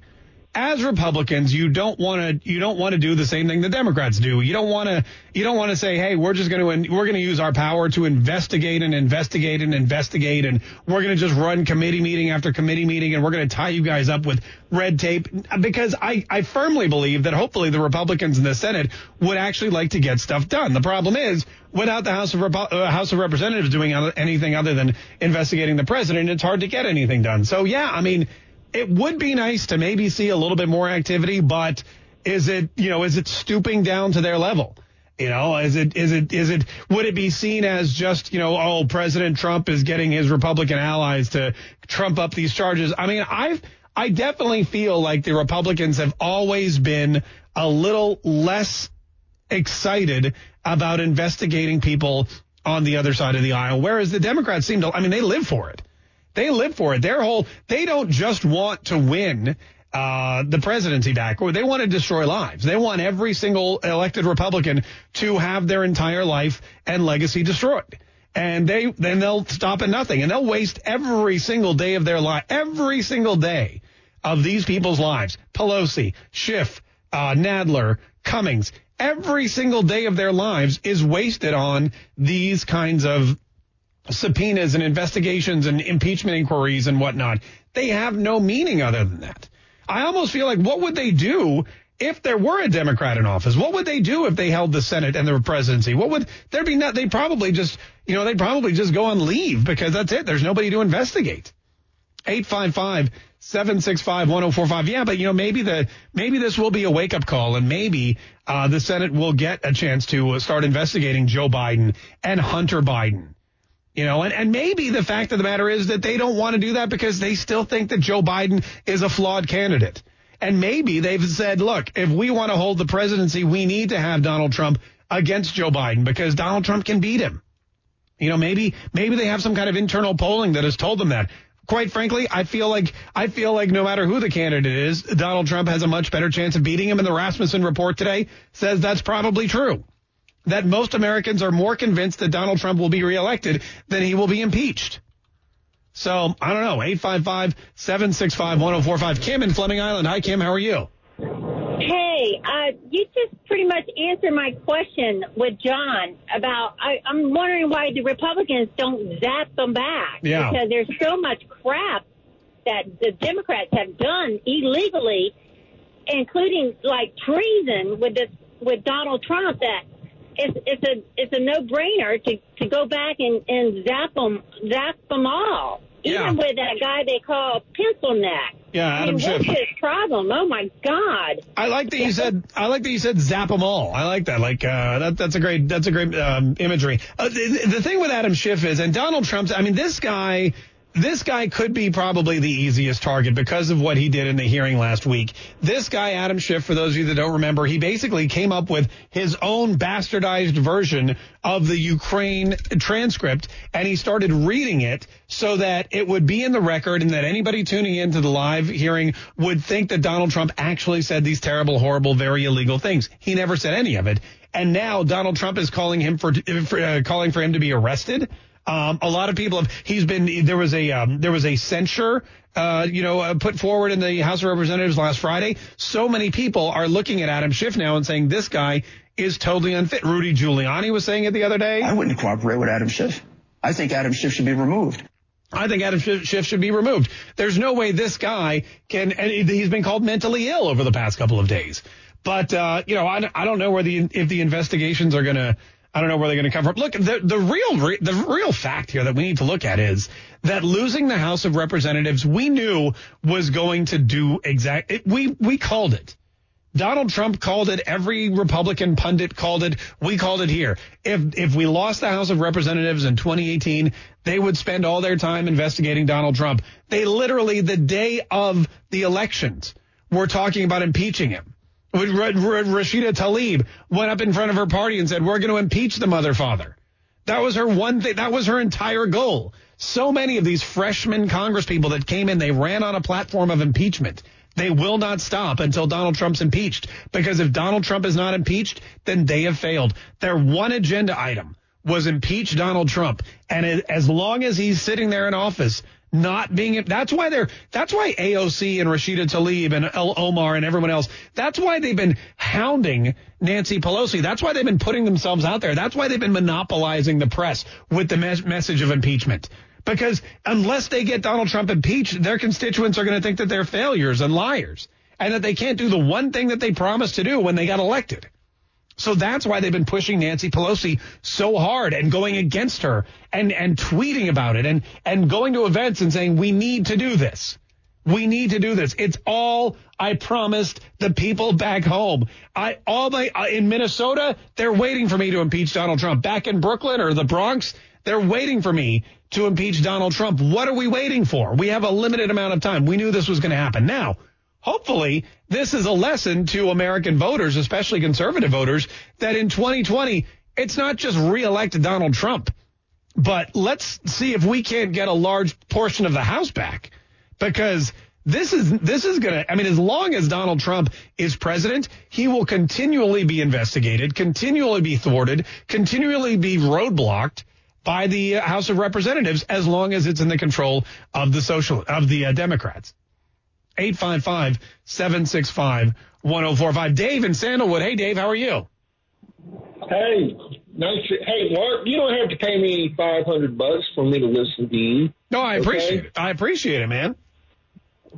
as Republicans, you don't want to, you don't want to do the same thing the Democrats do. You don't want to, you don't want to say, "Hey, we're just going to, we're going to use our power to investigate and investigate and investigate, and we're going to just run committee meeting after committee meeting, and we're going to tie you guys up with red tape." Because I, I firmly believe that hopefully the Republicans in the Senate would actually like to get stuff done. The problem is, without the House of Repo- uh, House of Representatives doing anything other than investigating the president, it's hard to get anything done. So yeah, I mean it would be nice to maybe see a little bit more activity, but is it, you know, is it stooping down to their level? You know, is it, is it, is it, would it be seen as just, you know, oh, President Trump is getting his Republican allies to trump up these charges? I mean, I've, I definitely feel like the Republicans have always been a little less excited about investigating people on the other side of the aisle, whereas the Democrats seem to, I mean, they live for it. They live for it. Their whole, they don't just want to win uh, the presidency back, or they want to destroy lives. They want every single elected Republican to have their entire life and legacy destroyed. And they, then they'll stop at nothing and they'll waste every single day of their life, every single day of these people's lives. Pelosi, Schiff, uh, Nadler, Cummings, every single day of their lives is wasted on these kinds of subpoenas and investigations and impeachment inquiries and whatnot. They have no meaning other than that. I almost feel like what would they do if there were a Democrat in office? What would they do if they held the Senate and the presidency? What would there'd be not? They'd probably just, you know, they'd probably just go on leave because that's it. There's nobody to investigate. 855 765 1045. Yeah, but you know, maybe the, maybe this will be a wake up call and maybe, uh, the Senate will get a chance to start investigating Joe Biden and Hunter Biden. You know, and, and maybe the fact of the matter is that they don't want to do that because they still think that Joe Biden is a flawed candidate. And maybe they've said, look, if we want to hold the presidency, we need to have Donald Trump against Joe Biden because Donald Trump can beat him. You know, maybe, maybe they have some kind of internal polling that has told them that. Quite frankly, I feel like, I feel like no matter who the candidate is, Donald Trump has a much better chance of beating him. And the Rasmussen report today says that's probably true. That most Americans are more convinced that Donald Trump will be reelected than he will be impeached. So I don't know. 855 765 1045. Kim in Fleming Island. Hi, Kim. How are you? Hey, uh, you just pretty much answered my question with John about. I, I'm wondering why the Republicans don't zap them back. Yeah. Because there's so much crap that the Democrats have done illegally, including like treason with this with Donald Trump. That it's it's a it's a no brainer to to go back and and zap them zap them all. Yeah. Even with that guy they call Pencil Neck. Yeah, I Adam mean, what's Schiff. his problem? Oh my God! I like that you said. I like that you said zap them all. I like that. Like uh, that. That's a great. That's a great um, imagery. Uh, the, the thing with Adam Schiff is, and Donald Trump's. I mean, this guy. This guy could be probably the easiest target because of what he did in the hearing last week. This guy, Adam Schiff, for those of you that don't remember, he basically came up with his own bastardized version of the Ukraine transcript and he started reading it so that it would be in the record and that anybody tuning into the live hearing would think that Donald Trump actually said these terrible, horrible, very illegal things. He never said any of it. And now Donald Trump is calling him for, for uh, calling for him to be arrested. Um, a lot of people have. He's been. There was a. Um, there was a censure. Uh, you know, uh, put forward in the House of Representatives last Friday. So many people are looking at Adam Schiff now and saying this guy is totally unfit. Rudy Giuliani was saying it the other day. I wouldn't cooperate with Adam Schiff. I think Adam Schiff should be removed. I think Adam Schiff should be removed. There's no way this guy can, and he's been called mentally ill over the past couple of days. But, uh, you know, I, I don't know where the, if the investigations are going to, I don't know where they're going to come from. Look, the, the real, the real fact here that we need to look at is that losing the House of Representatives, we knew was going to do exact, it, we, we called it. Donald Trump called it. Every Republican pundit called it. We called it here. If if we lost the House of Representatives in 2018, they would spend all their time investigating Donald Trump. They literally, the day of the elections, were talking about impeaching him. When Ra- Ra- Rashida Tlaib went up in front of her party and said, "We're going to impeach the mother father." That was her one thing. That was her entire goal. So many of these freshman Congress people that came in, they ran on a platform of impeachment. They will not stop until Donald Trump's impeached. Because if Donald Trump is not impeached, then they have failed. Their one agenda item was impeach Donald Trump. And as long as he's sitting there in office, not being, that's why they're, that's why AOC and Rashida Tlaib and Ilhan Omar and everyone else, that's why they've been hounding Nancy Pelosi. That's why they've been putting themselves out there. That's why they've been monopolizing the press with the mes- message of impeachment. Because unless they get Donald Trump impeached, their constituents are going to think that they're failures and liars and that they can't do the one thing that they promised to do when they got elected. So that's why they've been pushing Nancy Pelosi so hard and going against her and, and tweeting about it and, and going to events and saying, we need to do this. We need to do this. It's all I promised the people back home. I all my uh, in Minnesota, they're waiting for me to impeach Donald Trump. Back in Brooklyn or the Bronx, they're waiting for me to impeach Donald Trump. What are we waiting for? We have a limited amount of time. We knew this was going to happen. Now, hopefully, this is a lesson to American voters, especially conservative voters, that in 2020, it's not just reelect Donald Trump, but let's see if we can't get a large portion of the House back because this is this is going to I mean as long as Donald Trump is president, he will continually be investigated, continually be thwarted, continually be roadblocked by the uh, House of Representatives as long as it's in the control of the social of the uh, Democrats. 855 765 1045. Dave in Sandalwood. Hey, Dave, how are you? Hey, nice. To, hey, Mark, you don't have to pay me five hundred bucks for me to listen to you. No, I okay? appreciate it. I appreciate it, man.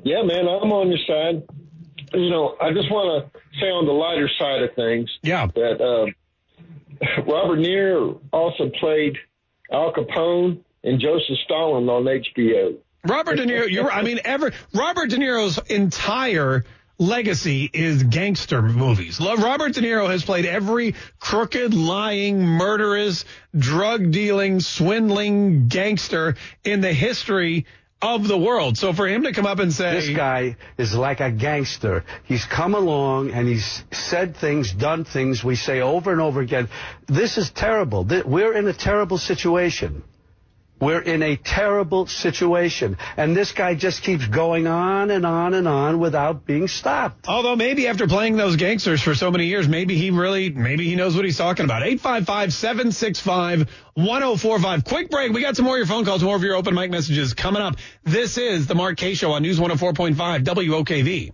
Yeah, man, I'm on your side. You know, I just want to say on the lighter side of things. Yeah. That uh, Robert Neer also played Al Capone and Joseph Stalin on HBO. Robert De Niro, you're, I mean, ever, Robert De Niro's entire legacy is gangster movies. Robert De Niro has played every crooked, lying, murderous, drug dealing, swindling gangster in the history of the world. So for him to come up and say This guy is like a gangster. He's come along and he's said things, done things we say over and over again. This is terrible. We're in a terrible situation. We're in a terrible situation. And this guy just keeps going on and on and on without being stopped. Although maybe after playing those gangsters for so many years, maybe he really, maybe he knows what he's talking about. 855-765-1045. Quick break. We got some more of your phone calls, more of your open mic messages coming up. This is the Mark Kaye Show on News 104.5 WOKV.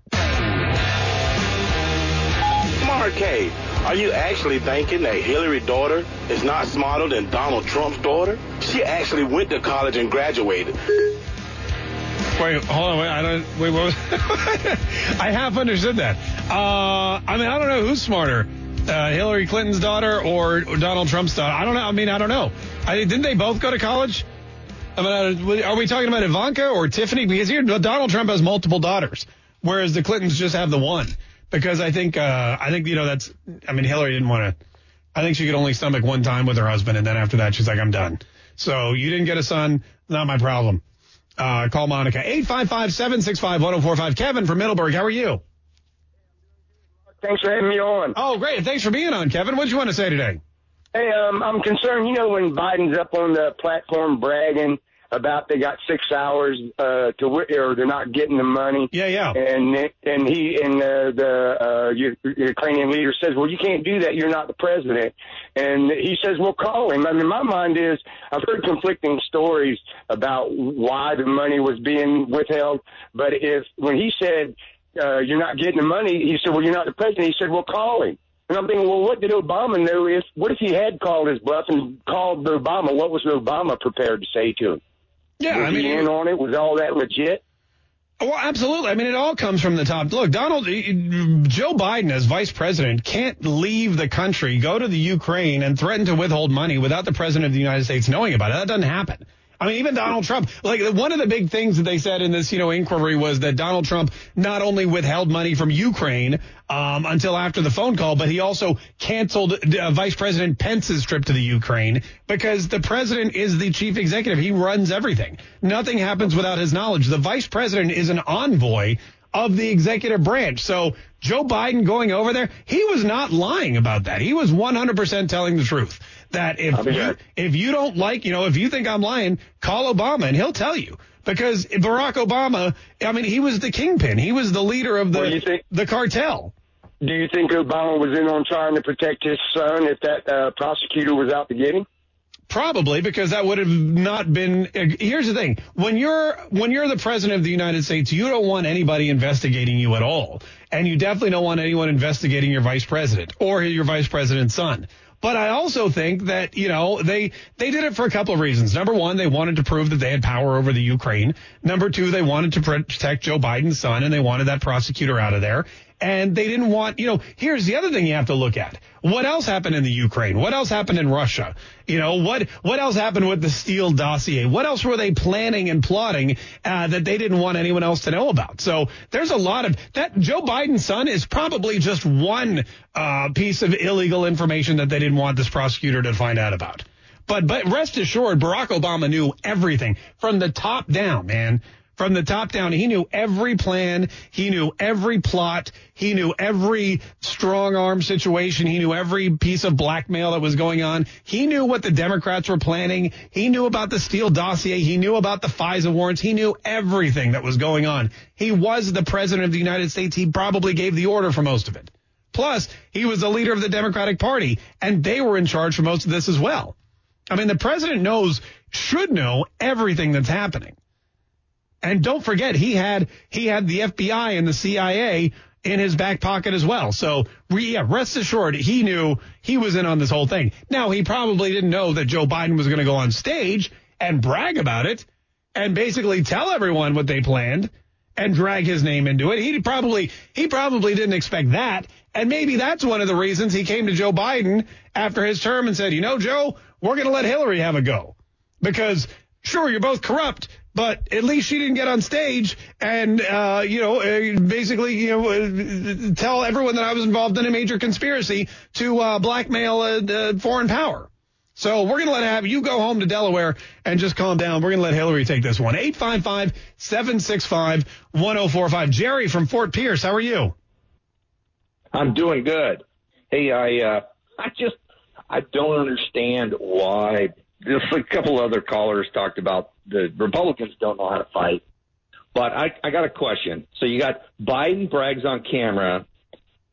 Mark Kaye, are you actually thinking that Hillary's daughter is not smarter than Donald Trump's daughter? She actually went to college and graduated. Wait, hold on. Wait, I don't. Wait, what was, I half understood that. Uh, I mean, I don't know who's smarter, uh, Hillary Clinton's daughter or Donald Trump's daughter. I don't know. I mean, I don't know. I didn't they both go to college? I mean, are we talking about Ivanka or Tiffany? Because here, Donald Trump has multiple daughters, whereas the Clintons just have the one. Because I think, uh, I think you know that's. I mean, Hillary didn't want to. I think she could only stomach one time with her husband, and then after that, she's like, I'm done. So you didn't get a son, not my problem. Uh, call Monica. 855-765-1045. Kevin from Middleburg, how are you? Thanks for having me on. Oh, great. Thanks for being on, Kevin. What did you want to say today? Hey, um, I'm concerned. You know, when Biden's up on the platform bragging about they got six hours uh, to or they're not getting the money. Yeah, yeah. And and he and uh, the uh, Ukrainian leader says, "Well, you can't do that. You're not the president." And he says, "Well, call him." I mean, my mind is I've heard conflicting stories about why the money was being withheld, but if when he said uh, you're not getting the money, he said, "Well, you're not the president." He said, "Well, call him." And I'm thinking, well, what did Obama know? If what if he had called his bluff and called Obama? What was Obama prepared to say to him? Yeah, was I mean, he in on it? Was all that legit? Oh, well, absolutely. I mean, it all comes from the top. Look, Donald, Joe Biden as vice president can't leave the country, go to the Ukraine and threaten to withhold money without the president of the United States knowing about it. That doesn't happen. I mean, even Donald Trump, like one of the big things that they said in this, you know, inquiry was that Donald Trump not only withheld money from Ukraine um, until after the phone call, but he also canceled uh, Vice President Pence's trip to the Ukraine because the president is the chief executive. He runs everything. Nothing happens without his knowledge. The vice president is an envoy of the executive branch. So Joe Biden going over there, he was not lying about that. He was 100% telling the truth. That if you, if you don't like, you know, if you think I'm lying, call Obama and he'll tell you. Because Barack Obama, I mean, he was the kingpin. He was the leader of the the cartel. Do you think Obama was in on trying to protect his son if that uh, prosecutor was out to get him? Probably because that would have not been. Here's the thing: when you're when you're the president of the United States, you don't want anybody investigating you at all, and you definitely don't want anyone investigating your vice president or your vice president's son. But I also think that, you know, they, they did it for a couple of reasons. Number one, they wanted to prove that they had power over the Ukraine. Number two, they wanted to protect Joe Biden's son and they wanted that prosecutor out of there. And they didn't want, you know, here's the other thing you have to look at. What else happened in the Ukraine? What else happened in Russia? You know, what, what else happened with the Steele dossier? What else were they planning and plotting, uh, that they didn't want anyone else to know about? So there's a lot of that. Joe Biden's son is probably just one, uh, piece of illegal information that they didn't want this prosecutor to find out about. But, but rest assured, Barack Obama knew everything from the top down, man. From the top down, he knew every plan. He knew every plot. He knew every strong arm situation. He knew every piece of blackmail that was going on. He knew what the Democrats were planning. He knew about the Steele dossier. He knew about the FISA warrants. He knew everything that was going on. He was the president of the United States. He probably gave the order for most of it. Plus, he was the leader of the Democratic Party, and they were in charge for most of this as well. I mean, the president knows, should know everything that's happening. And don't forget, he had he had the FBI and the CIA in his back pocket as well. So yeah, rest assured, he knew he was in on this whole thing. Now he probably didn't know that Joe Biden was going to go on stage and brag about it and basically tell everyone what they planned and drag his name into it. He probably he probably didn't expect that. And maybe that's one of the reasons he came to Joe Biden after his term and said, "You know, Joe, we're going to let Hillary have a go." Because sure, you're both corrupt, but at least she didn't get on stage and, uh, you know, uh, basically, you know, uh, tell everyone that I was involved in a major conspiracy to uh, blackmail a, foreign power. So we're going to let have you go home to Delaware and just calm down. We're going to let Hillary take this one. 855-765-1045. Jerry from Fort Pierce, how are you? I'm doing good. Hey, I, uh, I just, I don't understand why just a couple other callers talked about the Republicans don't know how to fight. But I, I got a question. So you got Biden brags on camera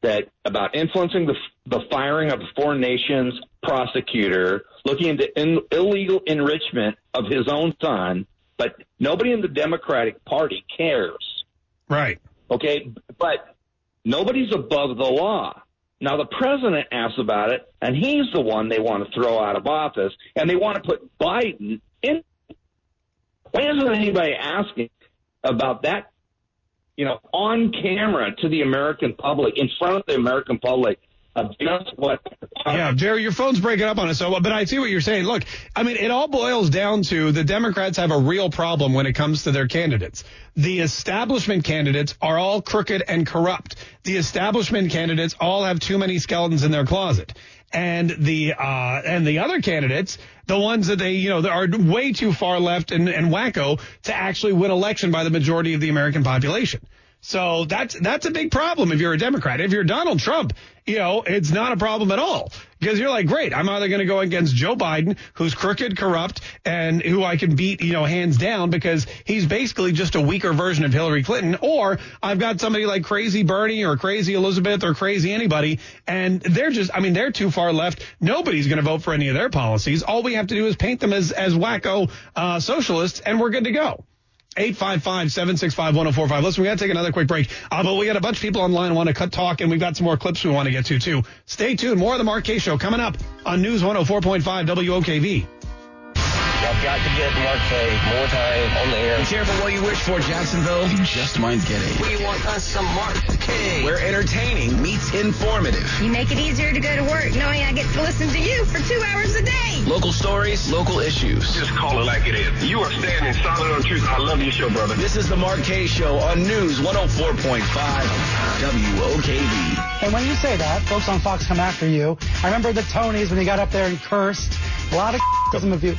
that about influencing the the firing of a foreign nation's prosecutor, looking into in, illegal enrichment of his own son, but nobody in the Democratic Party cares. Right. Okay, but nobody's above the law. Now the president asks about it, and he's the one they want to throw out of office, and they want to put Biden in. Why isn't anybody asking about that? You know, on camera to the American public, in front of the American public, just what. Yeah, Jerry, your phone's breaking up on us. So, but I see what you're saying. Look, I mean, it all boils down to the Democrats have a real problem when it comes to their candidates. The establishment candidates are all crooked and corrupt. The establishment candidates all have too many skeletons in their closet. And the uh, and the other candidates, the ones that they you know are way too far left and, and wacko to actually win election by the majority of the American population. So that's that's a big problem if you're a Democrat. If you're Donald Trump, you know, it's not a problem at all. Because you're like, great, I'm either going to go against Joe Biden, who's crooked, corrupt, and who I can beat, you know, hands down because he's basically just a weaker version of Hillary Clinton, or I've got somebody like crazy Bernie or crazy Elizabeth or crazy anybody, and they're just, I mean, they're too far left. Nobody's going to vote for any of their policies. All we have to do is paint them as, as wacko uh, socialists, and we're good to go. 855-765-1045. Listen, we got to take another quick break. Uh, but we got a bunch of people online who want to cut talk, and we've got some more clips we want to get to, too. Stay tuned. More of the Mark Kaye Show coming up on News 104.5 WOKV. I've got to get Mark Kaye more time on the air. Be careful what you wish for, Jacksonville. You just might get it. We want us some Mark Kaye. Where entertaining meets informative. You make it easier to go to work knowing I get to listen to you for two hours a day. Local stories, local issues. Just call it like it is. You are standing solid on truth. I love your show, brother. This is the Mark Kaye Show on News 104.5 WOKV. And when you say that, folks on Fox come after you. I remember the Tonys when you got up there and cursed. A lot of doesn't of you.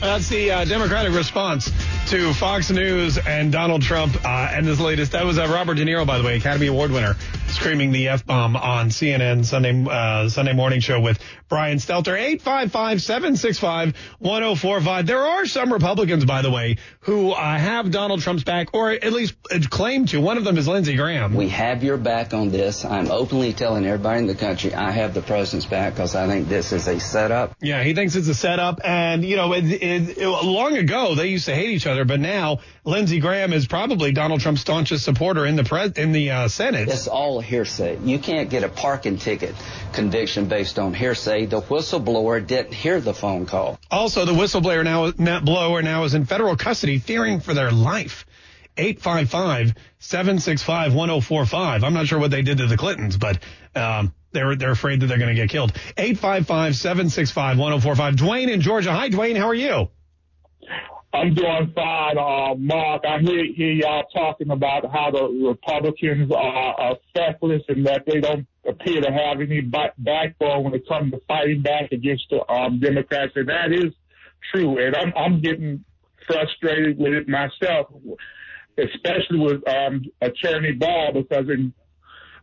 That's the uh, Democratic response to Fox News and Donald Trump uh, and this latest. That was uh, Robert De Niro, by the way, Academy Award winner, screaming the f bomb on CNN Sunday uh, Sunday morning show with Brian Stelter. 855-765-1045. There are some Republicans, by the way, who uh, have Donald Trump's back, or at least claim to. One of them is Lindsey Graham. We have your back on this. I'm openly telling everybody in the country I have the president's back because I think this is a setup. Yeah, he thinks it's a setup, and you know, it, it, it, long ago they used to hate each other, but now Lindsey Graham is probably Donald Trump's staunchest supporter in the pres- in the uh, Senate. It's all hearsay. You can't get a parking ticket conviction based on hearsay. The whistleblower didn't hear the phone call. Also, the whistleblower now, blower now is in federal custody, fearing for their life. 855-765-1045. I'm not sure what they did to the Clintons, but um, they're they're afraid that they're going to get killed. 855-765-1045. Dwayne in Georgia. Hi, Dwayne. How are you? I'm doing fine, uh, Mark. I hear, hear y'all talking about how the Republicans are, are feckless and that they don't appear to have any backbone when it comes to fighting back against the um, Democrats, and that is true. And I'm, I'm getting frustrated with it myself, especially with um, Attorney Barr, because in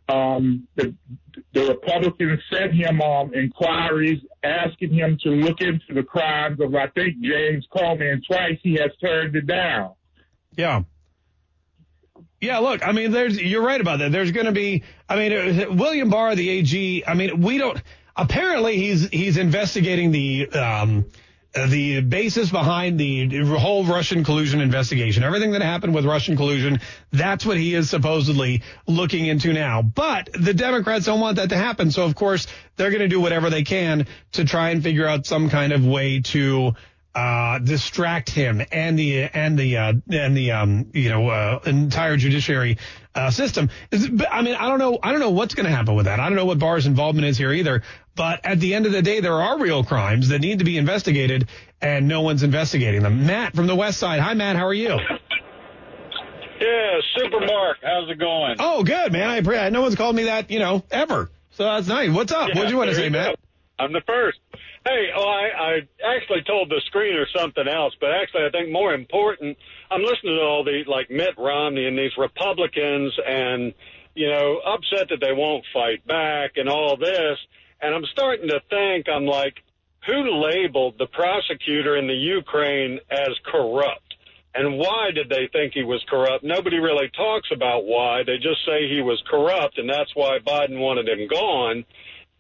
um, the, the Republicans sent him um, inquiries asking him to look into the crimes of, I think, James Comey, and twice he has turned it down. Yeah. Yeah, look, I mean, there's you're right about that. There's going to be, I mean, William Barr, the AG. I mean, we don't. Apparently, he's he's investigating the um, uh, the basis behind the whole Russian collusion investigation, everything that happened with Russian collusion, that's what he is supposedly looking into now. But the Democrats don't want that to happen. So, of course, they're going to do whatever they can to try and figure out some kind of way to uh, distract him and the and the uh, and the um, you know uh, entire judiciary uh, system. Is- I mean, I don't know. I don't know what's going to happen with that. I don't know what Barr's involvement is here either. But at the end of the day, there are real crimes that need to be investigated, and no one's investigating them. Matt from the West Side. Hi, Matt. How are you? Yeah, Super Mark, how's it going? Oh, good, man. I appreciate. No one's called me that, you know, ever. So that's nice. What's up? Yeah, what do you want to say, Matt? go. I'm the first. Hey, oh, I, I actually told the screener something else, but actually I think more important, I'm listening to all the, like Mitt Romney and these Republicans and, you know, upset that they won't fight back and all this. And I'm starting to think, I'm like, who labeled the prosecutor in the Ukraine as corrupt? And why did they think he was corrupt? Nobody really talks about why. They just say he was corrupt, and that's why Biden wanted him gone.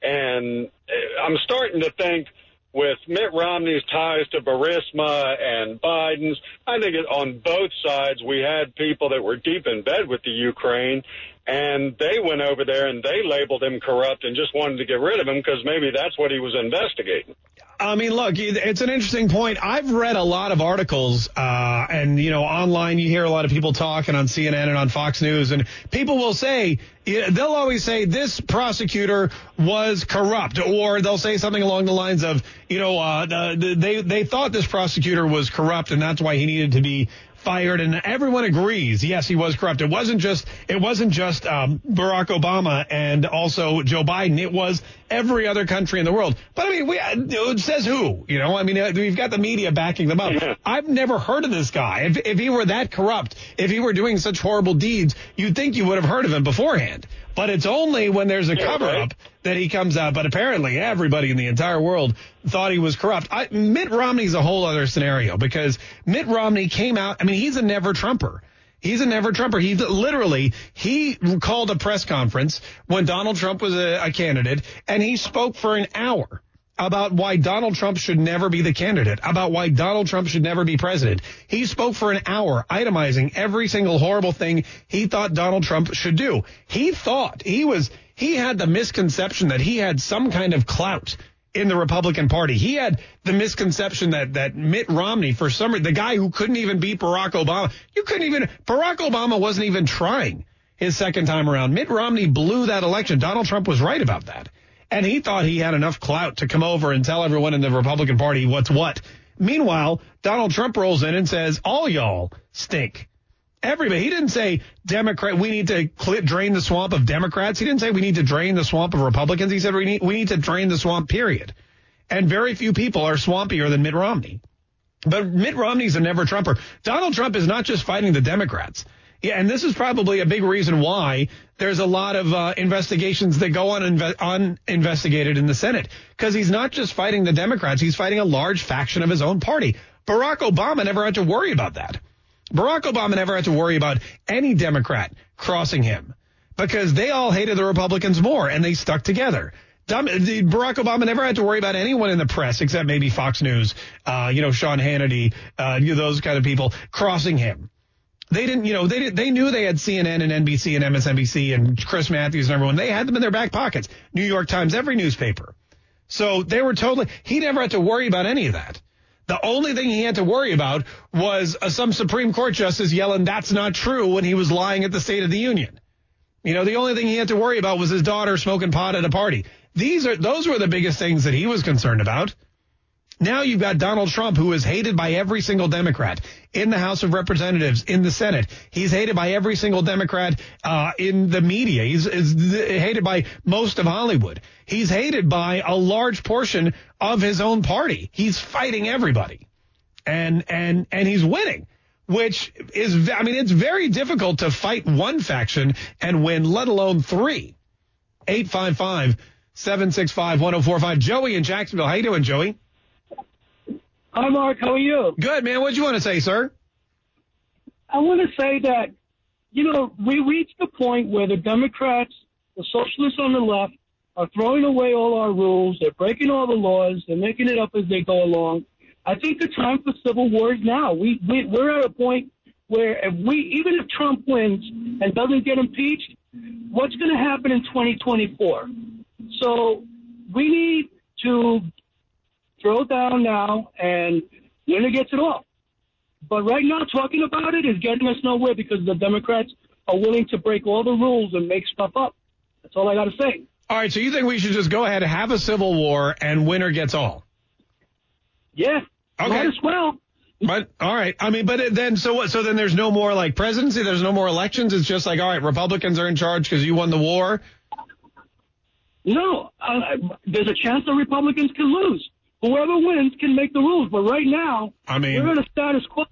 And uh, I'm starting to think with Mitt Romney's ties to Burisma and Biden's, I think it, on both sides we had people that were deep in bed with the Ukraine, and they went over there and they labeled him corrupt and just wanted to get rid of him because maybe that's what he was investigating. I mean, look, it's an interesting point. I've read a lot of articles, uh, and you know, online you hear a lot of people talking on CNN and on Fox News, and people will say they'll always say this prosecutor was corrupt, or they'll say something along the lines of, you know, uh, they they thought this prosecutor was corrupt, and that's why he needed to be fired and everyone agrees yes he was corrupt it wasn't just it wasn't just um, barack obama and also joe biden it was every other country in the world but i mean we it says who you know i mean uh, we've got the media backing them up i've never heard of this guy if, if he were that corrupt if he were doing such horrible deeds you'd think you would have heard of him beforehand but it's only when there's a cover up that he comes out. But apparently, everybody in the entire world thought he was corrupt. I, Mitt Romney's a whole other scenario because Mitt Romney came out. I mean, he's a never Trumper. He's a never Trumper. He literally he called a press conference when Donald Trump was a, a candidate, and he spoke for an hour about why Donald Trump should never be the candidate, about why Donald Trump should never be president. He spoke for an hour itemizing every single horrible thing he thought Donald Trump should do. He thought he was, he had the misconception that he had some kind of clout in the Republican Party. He had the misconception that, that Mitt Romney, for some reason, the guy who couldn't even beat Barack Obama, you couldn't even, Barack Obama wasn't even trying his second time around. Mitt Romney blew that election. Donald Trump was right about that. And he thought he had enough clout to come over and tell everyone in the Republican Party what's what. Meanwhile, Donald Trump rolls in and says, all y'all stink. Everybody. He didn't say Democrat. We need to cl- drain the swamp of Democrats. He didn't say we need to drain the swamp of Republicans. He said we need we need to drain the swamp. Period. And very few people are swampier than Mitt Romney. But Mitt Romney's a never Trumper. Donald Trump is not just fighting the Democrats. Yeah, and this is probably a big reason why there's a lot of uh, investigations that go on uninvestigated in the Senate because he's not just fighting the Democrats; he's fighting a large faction of his own party. Barack Obama never had to worry about that. Barack Obama never had to worry about any Democrat crossing him because they all hated the Republicans more and they stuck together. Barack Obama never had to worry about anyone in the press except maybe Fox News, uh, you know, Sean Hannity, uh, those kind of people crossing him. They didn't, you know, they did, they knew they had CNN and NBC and MSNBC and Chris Matthews and everyone. They had them in their back pockets. New York Times, every newspaper. So they were totally, he never had to worry about any of that. The only thing he had to worry about was uh, some Supreme Court justice yelling, that's not true when he was lying at the State of the Union. You know, the only thing he had to worry about was his daughter smoking pot at a party. These are, those were the biggest things that he was concerned about. Now you've got Donald Trump, who is hated by every single Democrat in the House of Representatives, in the Senate. He's hated by every single Democrat uh, in the media. He's, hated by most of Hollywood. He's hated by a large portion of his own party. He's fighting everybody, and and and he's winning. Which is, I mean, it's very difficult to fight one faction and win, let alone three. 855 765 1045. Joey in Jacksonville. How you doing, Joey? Hi, Mark. How are you? Good, man. What do you want to say, sir? I want to say that, you know, we reached the point where the Democrats, the socialists on the left, are throwing away all our rules. They're breaking all the laws. They're making it up as they go along. I think the time for civil war is now. We, we we're at a point where if we even if Trump wins and doesn't get impeached, what's going to happen in 2024? So we need to throw down now, and winner gets it all. But right now, talking about it is getting us nowhere because the Democrats are willing to break all the rules and make stuff up. That's all I got to say. All right, so you think we should just go ahead and have a civil war and winner gets all? Yeah. Okay. Might as well. But all right, I mean, but it, then so what? So then there's no more like presidency. There's no more elections. It's just like all right, Republicans are in charge because you won the war. No, uh, there's a chance the Republicans can lose. Whoever wins can make the rules. But right now, I mean, we're in a status quo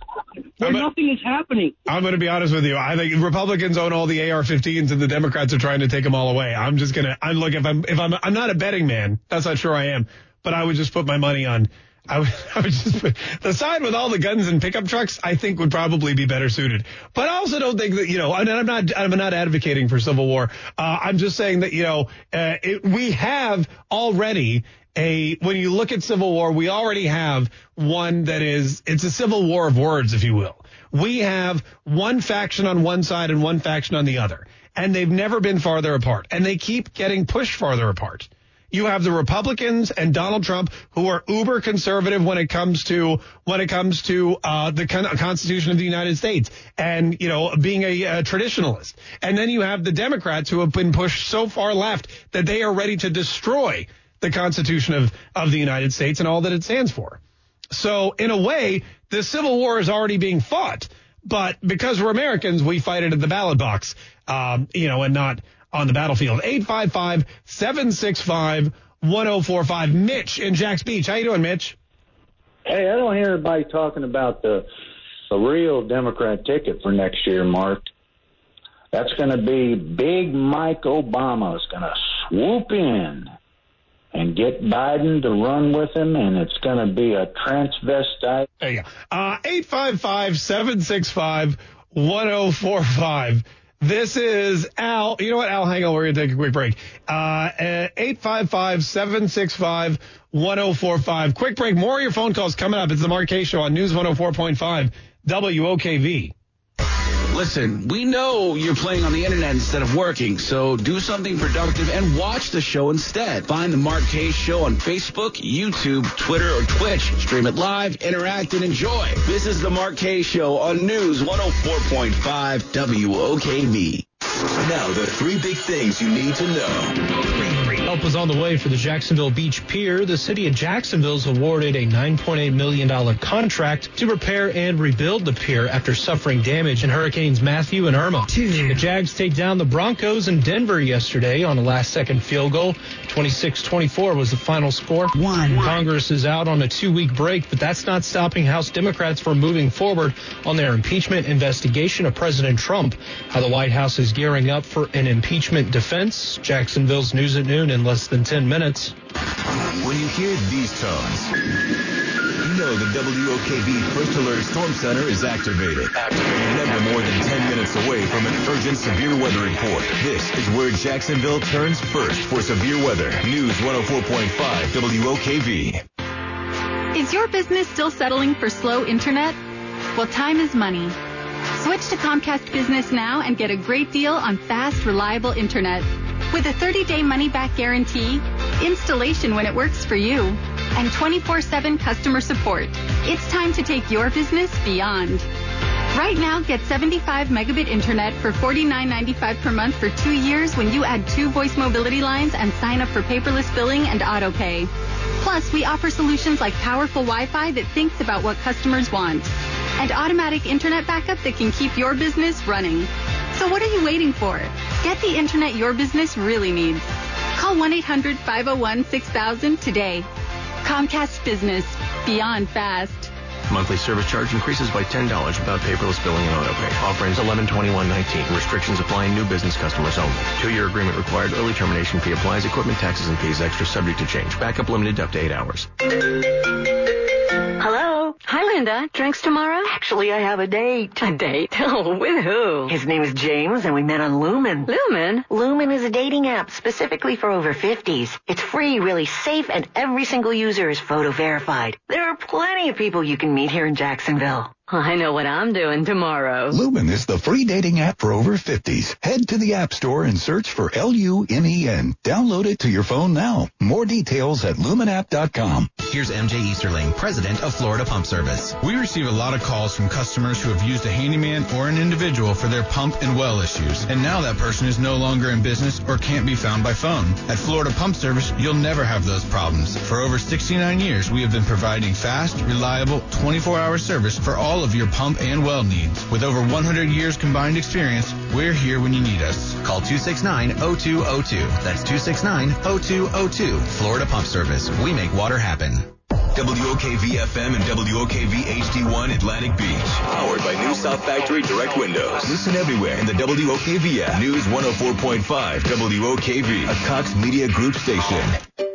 where a- nothing is happening. I'm going to be honest with you. I think Republicans own all the AR-15s, and the Democrats are trying to take them all away. I'm just gonna. I'm look if I'm if I'm I'm not a betting man. That's not sure I am, but I would just put my money on. I would, I would just put the side with all the guns and pickup trucks. I think would probably be better suited. But I also don't think that you know. And I'm not. I'm not advocating for civil war. Uh, I'm just saying that you know uh, it, we have already a when you look at civil war, we already have one that is it's a civil war of words, if you will. We have one faction on one side and one faction on the other, and they've never been farther apart, and they keep getting pushed farther apart. You have the Republicans and Donald Trump who are uber conservative when it comes to when it comes to uh, the con- Constitution of the United States and you know being a, a traditionalist. And then you have the Democrats who have been pushed so far left that they are ready to destroy the Constitution of of the United States and all that it stands for. So in a way, the Civil War is already being fought, but because we're Americans, we fight it at the ballot box, um, you know, and not on the battlefield. 855-765-1045. Mitch in Jax Beach. How you doing, Mitch? Hey, I don't hear anybody talking about the the real Democrat ticket for next year, Mark. That's going to be Big Mike Obama is going to swoop in and get Biden to run with him, and it's going to be a transvestite. There you go. Uh, 855-765-1045. This is Al. You know what, Al? Hang on. We're going to take a quick break. Uh, 855-765-1045. Quick break. More of your phone calls coming up. It's the Kaye Show on News 104.5 WOKV. Listen, we know you're playing on the internet instead of working, so do something productive and watch the show instead. Find the Mark Kaye Show on Facebook, YouTube, Twitter, or Twitch. Stream it live, interact, and enjoy. This is the Mark Kaye Show on News 104.5 WOKV. Now, the three big things you need to know. Help is on the way for the Jacksonville Beach Pier. The city of Jacksonville's awarded a $9.8 million contract to repair and rebuild the pier after suffering damage in Hurricanes Matthew and Irma. The Jags take down the Broncos in Denver yesterday on a last second field goal. 26-24 was the final score. One. Congress is out on a two week break, but that's not stopping House Democrats from moving forward on their impeachment investigation of President Trump. How the White House is gearing up for an impeachment defense. Jacksonville's News at Noon in less than 10 minutes. When you hear these tones, you know the WOKV First Alert Storm Center is activated. Activated. Never more than 10 minutes away from an urgent severe weather report. This is where Jacksonville turns first for severe weather. News 104.5 WOKV. Is your business still settling for slow internet? Well, time is money. Switch to Comcast Business now and get a great deal on fast, reliable internet. With a 30-day money-back guarantee, installation when it works for you, and 24-7 customer support, it's time to take your business beyond. Right now, get 75 megabit internet for $49.95 per month for two years when you add two voice mobility lines and sign up for paperless billing and auto pay. Plus, we offer solutions like powerful Wi-Fi that thinks about what customers want and automatic internet backup that can keep your business running. So what are you waiting for? Get the internet your business really needs. Call 1-800-501-6000 today. Comcast Business. Beyond fast. Monthly service charge increases by $10 without paperless billing and auto pay. Offerings 112119. Restrictions apply. in New business customers only. Two-year agreement required. Early termination fee applies. Equipment taxes and fees extra subject to change. Backup limited up to eight hours. Hello? Hi, Linda. Drinks tomorrow? Actually, I have a date. A date? Oh, with who? His name is James, and we met on Lumen. Lumen? Lumen is a dating app specifically for over 50s. It's free, really safe, and every single user is photo verified. There are plenty of people you can meet here in Jacksonville. I know what I'm doing tomorrow. Lumen is the free dating app for over 50s. Head to the App Store and search for L-U-M-E-N. Download it to your phone now. More details at lumenapp.com. Here's MJ Easterling, president of Florida Pump Service. We receive a lot of calls from customers who have used a handyman or an individual for their pump and well issues, and now that person is no longer in business or can't be found by phone. At Florida Pump Service, you'll never have those problems. For over 69 years, we have been providing fast, reliable, 24-hour service for all of your pump and well needs. With over 100 years combined experience, we're here when you need us. Call 269-0202. That's 269-0202. Florida Pump Service. We make water happen. WOKV FM and WOKV HD1 Atlantic Beach. Powered by New South Factory Direct Windows. Listen everywhere in the WOKV app. News 104.5 WOKV. A Cox Media Group station.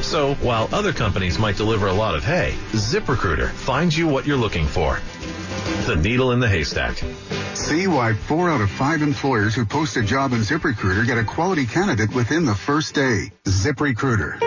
So while other companies might deliver a lot of hay, ZipRecruiter finds you what you're looking for. The needle in the haystack. See why four out of five employers who post a job in ZipRecruiter get a quality candidate within the first day. ZipRecruiter.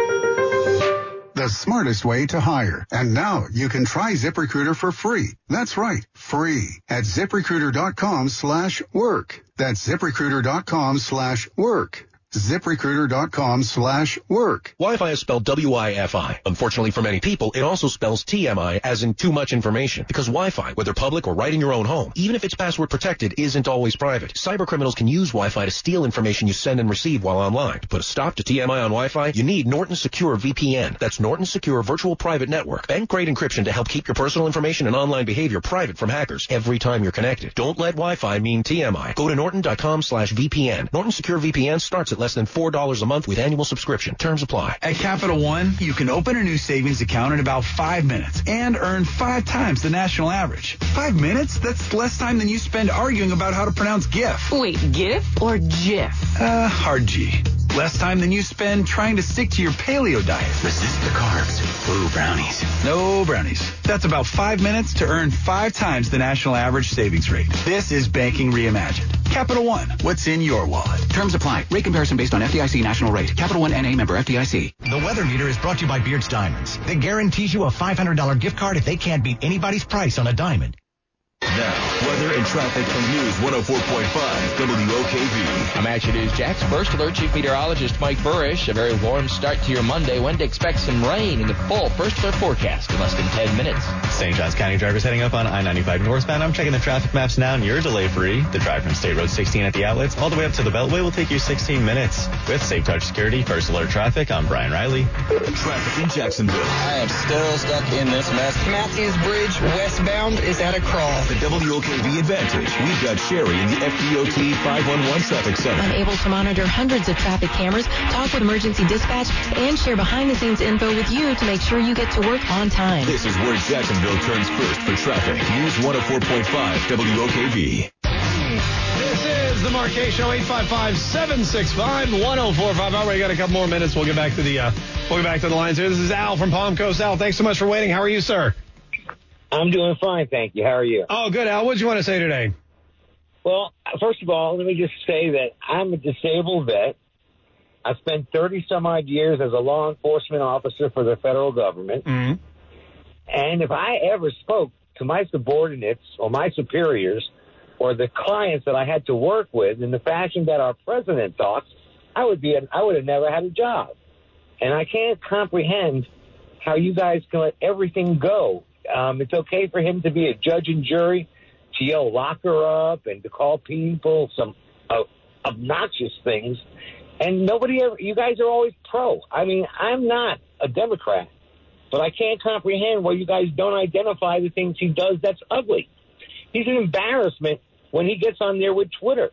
The smartest way to hire. And now you can try ZipRecruiter for free. That's right, free at ziprecruiter.com slash work. That's ziprecruiter.com slash work ziprecruiter.com slash work. Wi-Fi is spelled W-I-F-I. Unfortunately for many people, it also spells T-M-I as in too much information. Because Wi-Fi, whether public or right in your own home, even if it's password protected, isn't always private. Cyber criminals can use Wi-Fi to steal information you send and receive while online. To put a stop to TMI on Wi-Fi, you need Norton Secure VPN. That's Norton Secure Virtual Private Network. Bank-grade encryption to help keep your personal information and online behavior private from hackers every time you're connected. Don't let Wi-Fi mean TMI. Go to norton.com slash VPN. Norton Secure VPN starts at less than $4 a month with annual subscription. Terms apply. At Capital One, you can open a new savings account in about five minutes and earn five times the national average. Five minutes? That's less time than you spend arguing about how to pronounce GIF. Wait, GIF or GIF? Uh, hard G. Less time than you spend trying to stick to your paleo diet. Resist the carbs. Ooh, brownies. No brownies. That's about five minutes to earn five times the national average savings rate. This is banking reimagined. Capital One, what's in your wallet? Terms apply. Rate comparison based on FDIC national rate. Capital One NA member FDIC. The weather meter is brought to you by Beards Diamonds. They guarantees you a $500 gift card if they can't beat anybody's price on a diamond. Now, weather and traffic from News 104.5 WOKV. I'm Action News Jax. First alert, Chief Meteorologist Mike Buresh. A very warm start to your Monday. When to expect some rain in the full first alert forecast in less than 10 minutes. St. Johns County drivers heading up on I-95 northbound. I'm checking the traffic maps now, and you're delay free. The drive from State Road 16 at the outlets all the way up to the Beltway will take you 16 minutes. With Safe Touch Security, First Alert Traffic, I'm Brian Riley. Traffic in Jacksonville. I am still stuck in this mess. Matthews Bridge westbound is at a crawl. The WOKV Advantage. We've got Sherry in the FDOT 511 Traffic Center. Unable to monitor hundreds of traffic cameras, talk with emergency dispatch, and share behind-the-scenes info with you to make sure you get to work on time. This is where Jacksonville turns first for traffic. News 104.5 WOKV. This is the Mark Kaye Show, 855-765-1045. All right, we got a couple more minutes. We'll get back to the uh, we'll get back to the lines here. This is Al from Palm Coast. Al, thanks so much for waiting. How are you, sir? I'm doing fine, thank you. How are you? Oh, good, Al. What did you want to say today? Well, first of all, let me just say that I'm a disabled vet. Mm-hmm. I spent 30 some odd years as a law enforcement officer for the federal government. And if I ever spoke to my subordinates or my superiors or the clients that I had to work with in the fashion that our president talks, I would be I would have never had a job. And I can't comprehend how you guys can let everything go. Um, it's okay for him to be a judge and jury, to yell lock her up and to call people some uh, obnoxious things. And nobody ever, you guys are always pro. I mean, I'm not a Democrat. but I can't comprehend why you guys don't identify the things he does that's ugly. He's an embarrassment when he gets on there with Twitter.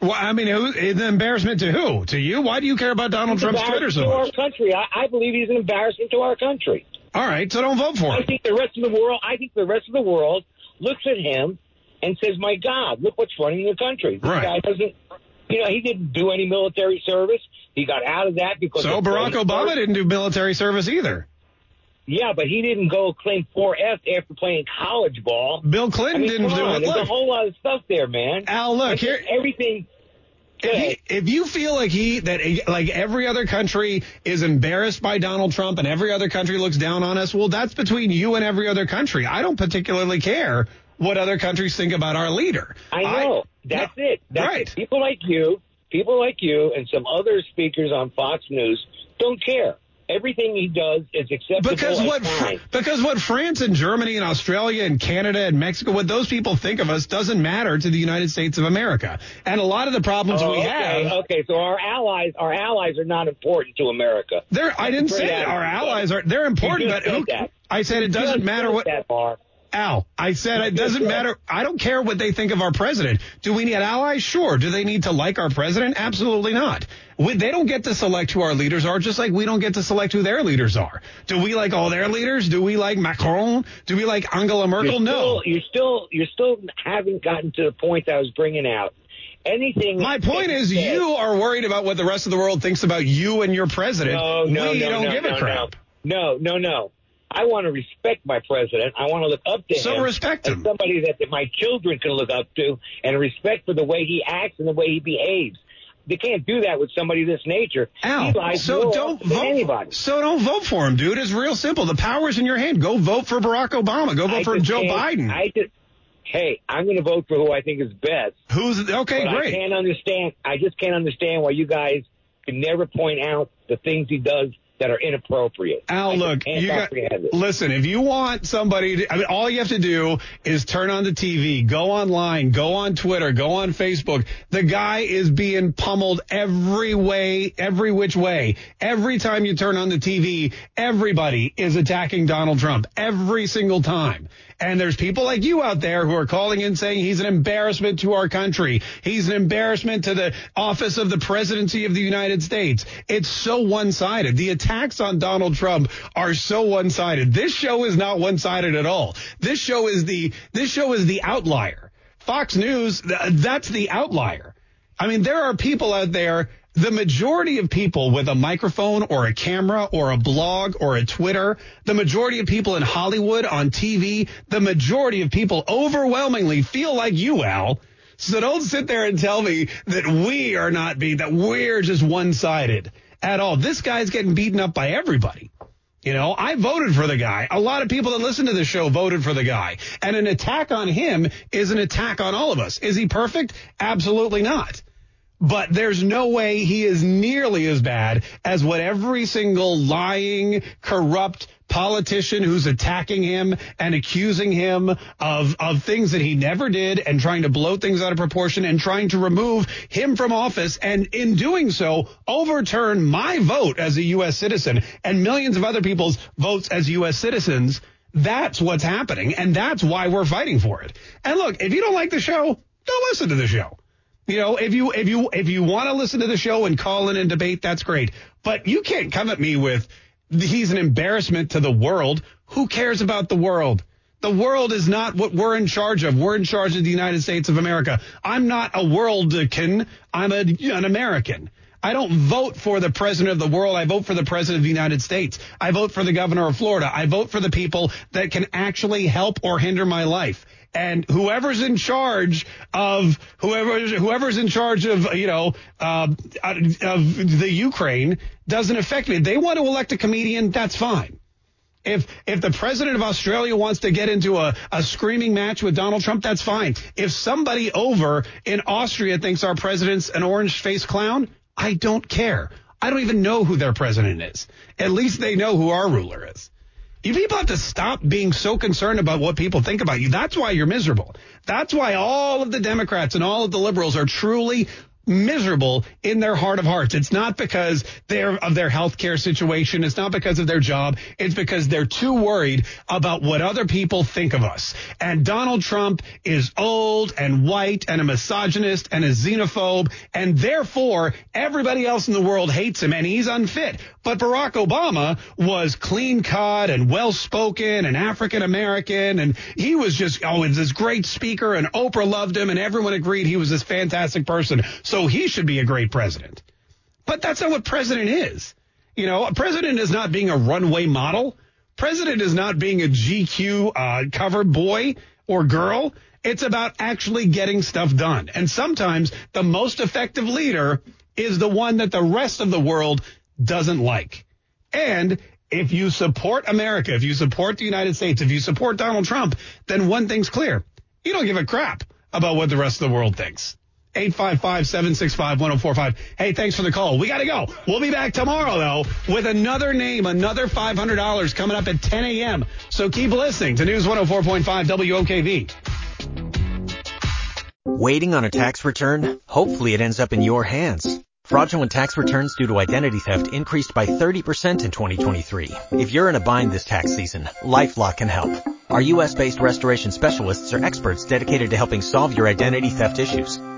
Well, I mean, who, an embarrassment to who? To you? Why do you care about Donald He's Trump's Twitter so to our country. I, I believe he's an embarrassment to our country. All right, so don't vote for him. I think the rest of the world. I think the rest of the world looks at him and says, "My God, look what's running the country." This Right. guy doesn't. You know, he didn't do any military service. He got out of that because. So Barack Obama didn't do military service either. Yeah, but he didn't go claim 4F after playing college ball. Bill Clinton I mean, didn't do on, it. There's a whole lot of stuff there, man. Al, look here. Everything. If, he, if you feel like he that like every other country is embarrassed by Donald Trump and every other country looks down on us, well, that's between you and every other country. I don't particularly care what other countries think about our leader. I know. That's it. That's right. it. People like you, people like you, and some other speakers on Fox News don't care. Everything he does is acceptable. Because what fine. because what France and Germany and Australia and Canada and Mexico what those people think of us doesn't matter to the United States of America. And a lot of the problems Oh, we okay, have Okay, so our allies, our allies are not important to America. They're, I didn't say that our allies are they're important, but who, that. I said it doesn't matter what that, Mark. Al, I said it doesn't matter. I don't care what they think of our president. Do we need allies? Sure. Do they need to like our president? Absolutely not. We, they don't get to select who our leaders are, just like we don't get to select who their leaders are. Do we like all their leaders? Do we like Macron? Do we like Angela Merkel? You're no. you're still, you still haven't gotten to the point that I was bringing out. Anything. My point is, said- you are worried about what the rest of the world thinks about you and your president. No, no, we no, don't no, give no, a crap. No, no, no. I want to respect my president. I want to look up to So him. respect as him. Somebody that, that my children can look up to, and respect for the way he acts and the way he behaves. They can't do that with somebody of this nature. he Al, lies so don't vote. anybody. So don't vote for him, dude. It's real simple. The power's in your hand. Go vote for Barack Obama. Go vote I for Joe Biden. I just, hey, I'm going to vote for who I think is best. Who's okay? but great. I can't understand. I just can't understand why you guys can never point out the things he does that are inappropriate. Al, I look, you got, listen, if you want somebody to, I mean, all you have to do is turn on the TV, go online, go on Twitter, go on Facebook. The guy is being pummeled every way, every which way. Every time you turn on the TV, everybody is attacking Donald Trump every single time. And there's people like you out there who are calling in saying he's an embarrassment to our country. He's an embarrassment to the office of the presidency of the United States. It's so one-sided. The attacks on Donald Trump are so one-sided. This show is not one-sided at all. This show is the this show is the outlier. Fox News, th- that's the outlier. I mean, there are people out there, the majority of people with a microphone or a camera or a blog or a Twitter, the majority of people in Hollywood on TV, the majority of people overwhelmingly feel like you, Al. So don't sit there and tell me that we are not being, that we're just one sided at all. This guy's getting beaten up by everybody. You know, I voted for the guy. A lot of people that listen to the show voted for the guy. And an attack on him is an attack on all of us. Is he perfect? Absolutely not. But there's no way he is nearly as bad as what every single lying, corrupt politician who's attacking him and accusing him of, of things that he never did and trying to blow things out of proportion and trying to remove him from office and in doing so overturn my vote as a U.S. citizen and millions of other people's votes as U.S. citizens. That's what's happening and that's why we're fighting for it. And look, if you don't like the show, don't listen to the show. You know, if you if you if you want to listen to the show and call in and debate, that's great. But you can't come at me with he's an embarrassment to the world. Who cares about the world? The world is not what we're in charge of. We're in charge of the United States of America. I'm not a worldkin. I'm a, an American. I don't vote for the president of the world. I vote for the president of the United States. I vote for the governor of Florida. I vote for the people that can actually help or hinder my life. And whoever's in charge of whoever whoever's in charge of you know uh, of the Ukraine doesn't affect me. They want to elect a comedian. That's fine. If if the president of Australia wants to get into a, a screaming match with Donald Trump, that's fine. If somebody over in Austria thinks our president's an orange faced clown, I don't care. I don't even know who their president is. At least they know who our ruler is. You people have to stop being so concerned about what people think about you. That's why you're miserable. That's why all of the Democrats and all of the liberals are truly miserable in their heart of hearts. It's not because they're of their healthcare situation. It's not because of their job. It's because they're too worried about what other people think of us. And Donald Trump is old and white and a misogynist and a xenophobe. And therefore everybody else in the world hates him and he's unfit. But Barack Obama was clean cut and well spoken and African American. And he was just, oh, this great speaker and Oprah loved him and everyone agreed he was this fantastic person. So he should be a great president. But that's not what president is. You know, a president is not being a runway model. President is not being a GQ uh, cover boy or girl. It's about actually getting stuff done. And sometimes the most effective leader is the one that the rest of the world doesn't like. And if you support America, if you support the United States, if you support Donald Trump, then one thing's clear. You don't give a crap about what the rest of the world thinks. 855-765-1045. Hey, thanks for the call. We got to go. We'll be back tomorrow, though, with another name, another $500 coming up at 10 a.m. So keep listening to News 104.5 WOKV. Waiting on a tax return? Hopefully it ends up in your hands. Fraudulent tax returns due to identity theft increased by 30% in 2023. If you're in a bind this tax season, LifeLock can help. Our U.S.-based restoration specialists are experts dedicated to helping solve your identity theft issues.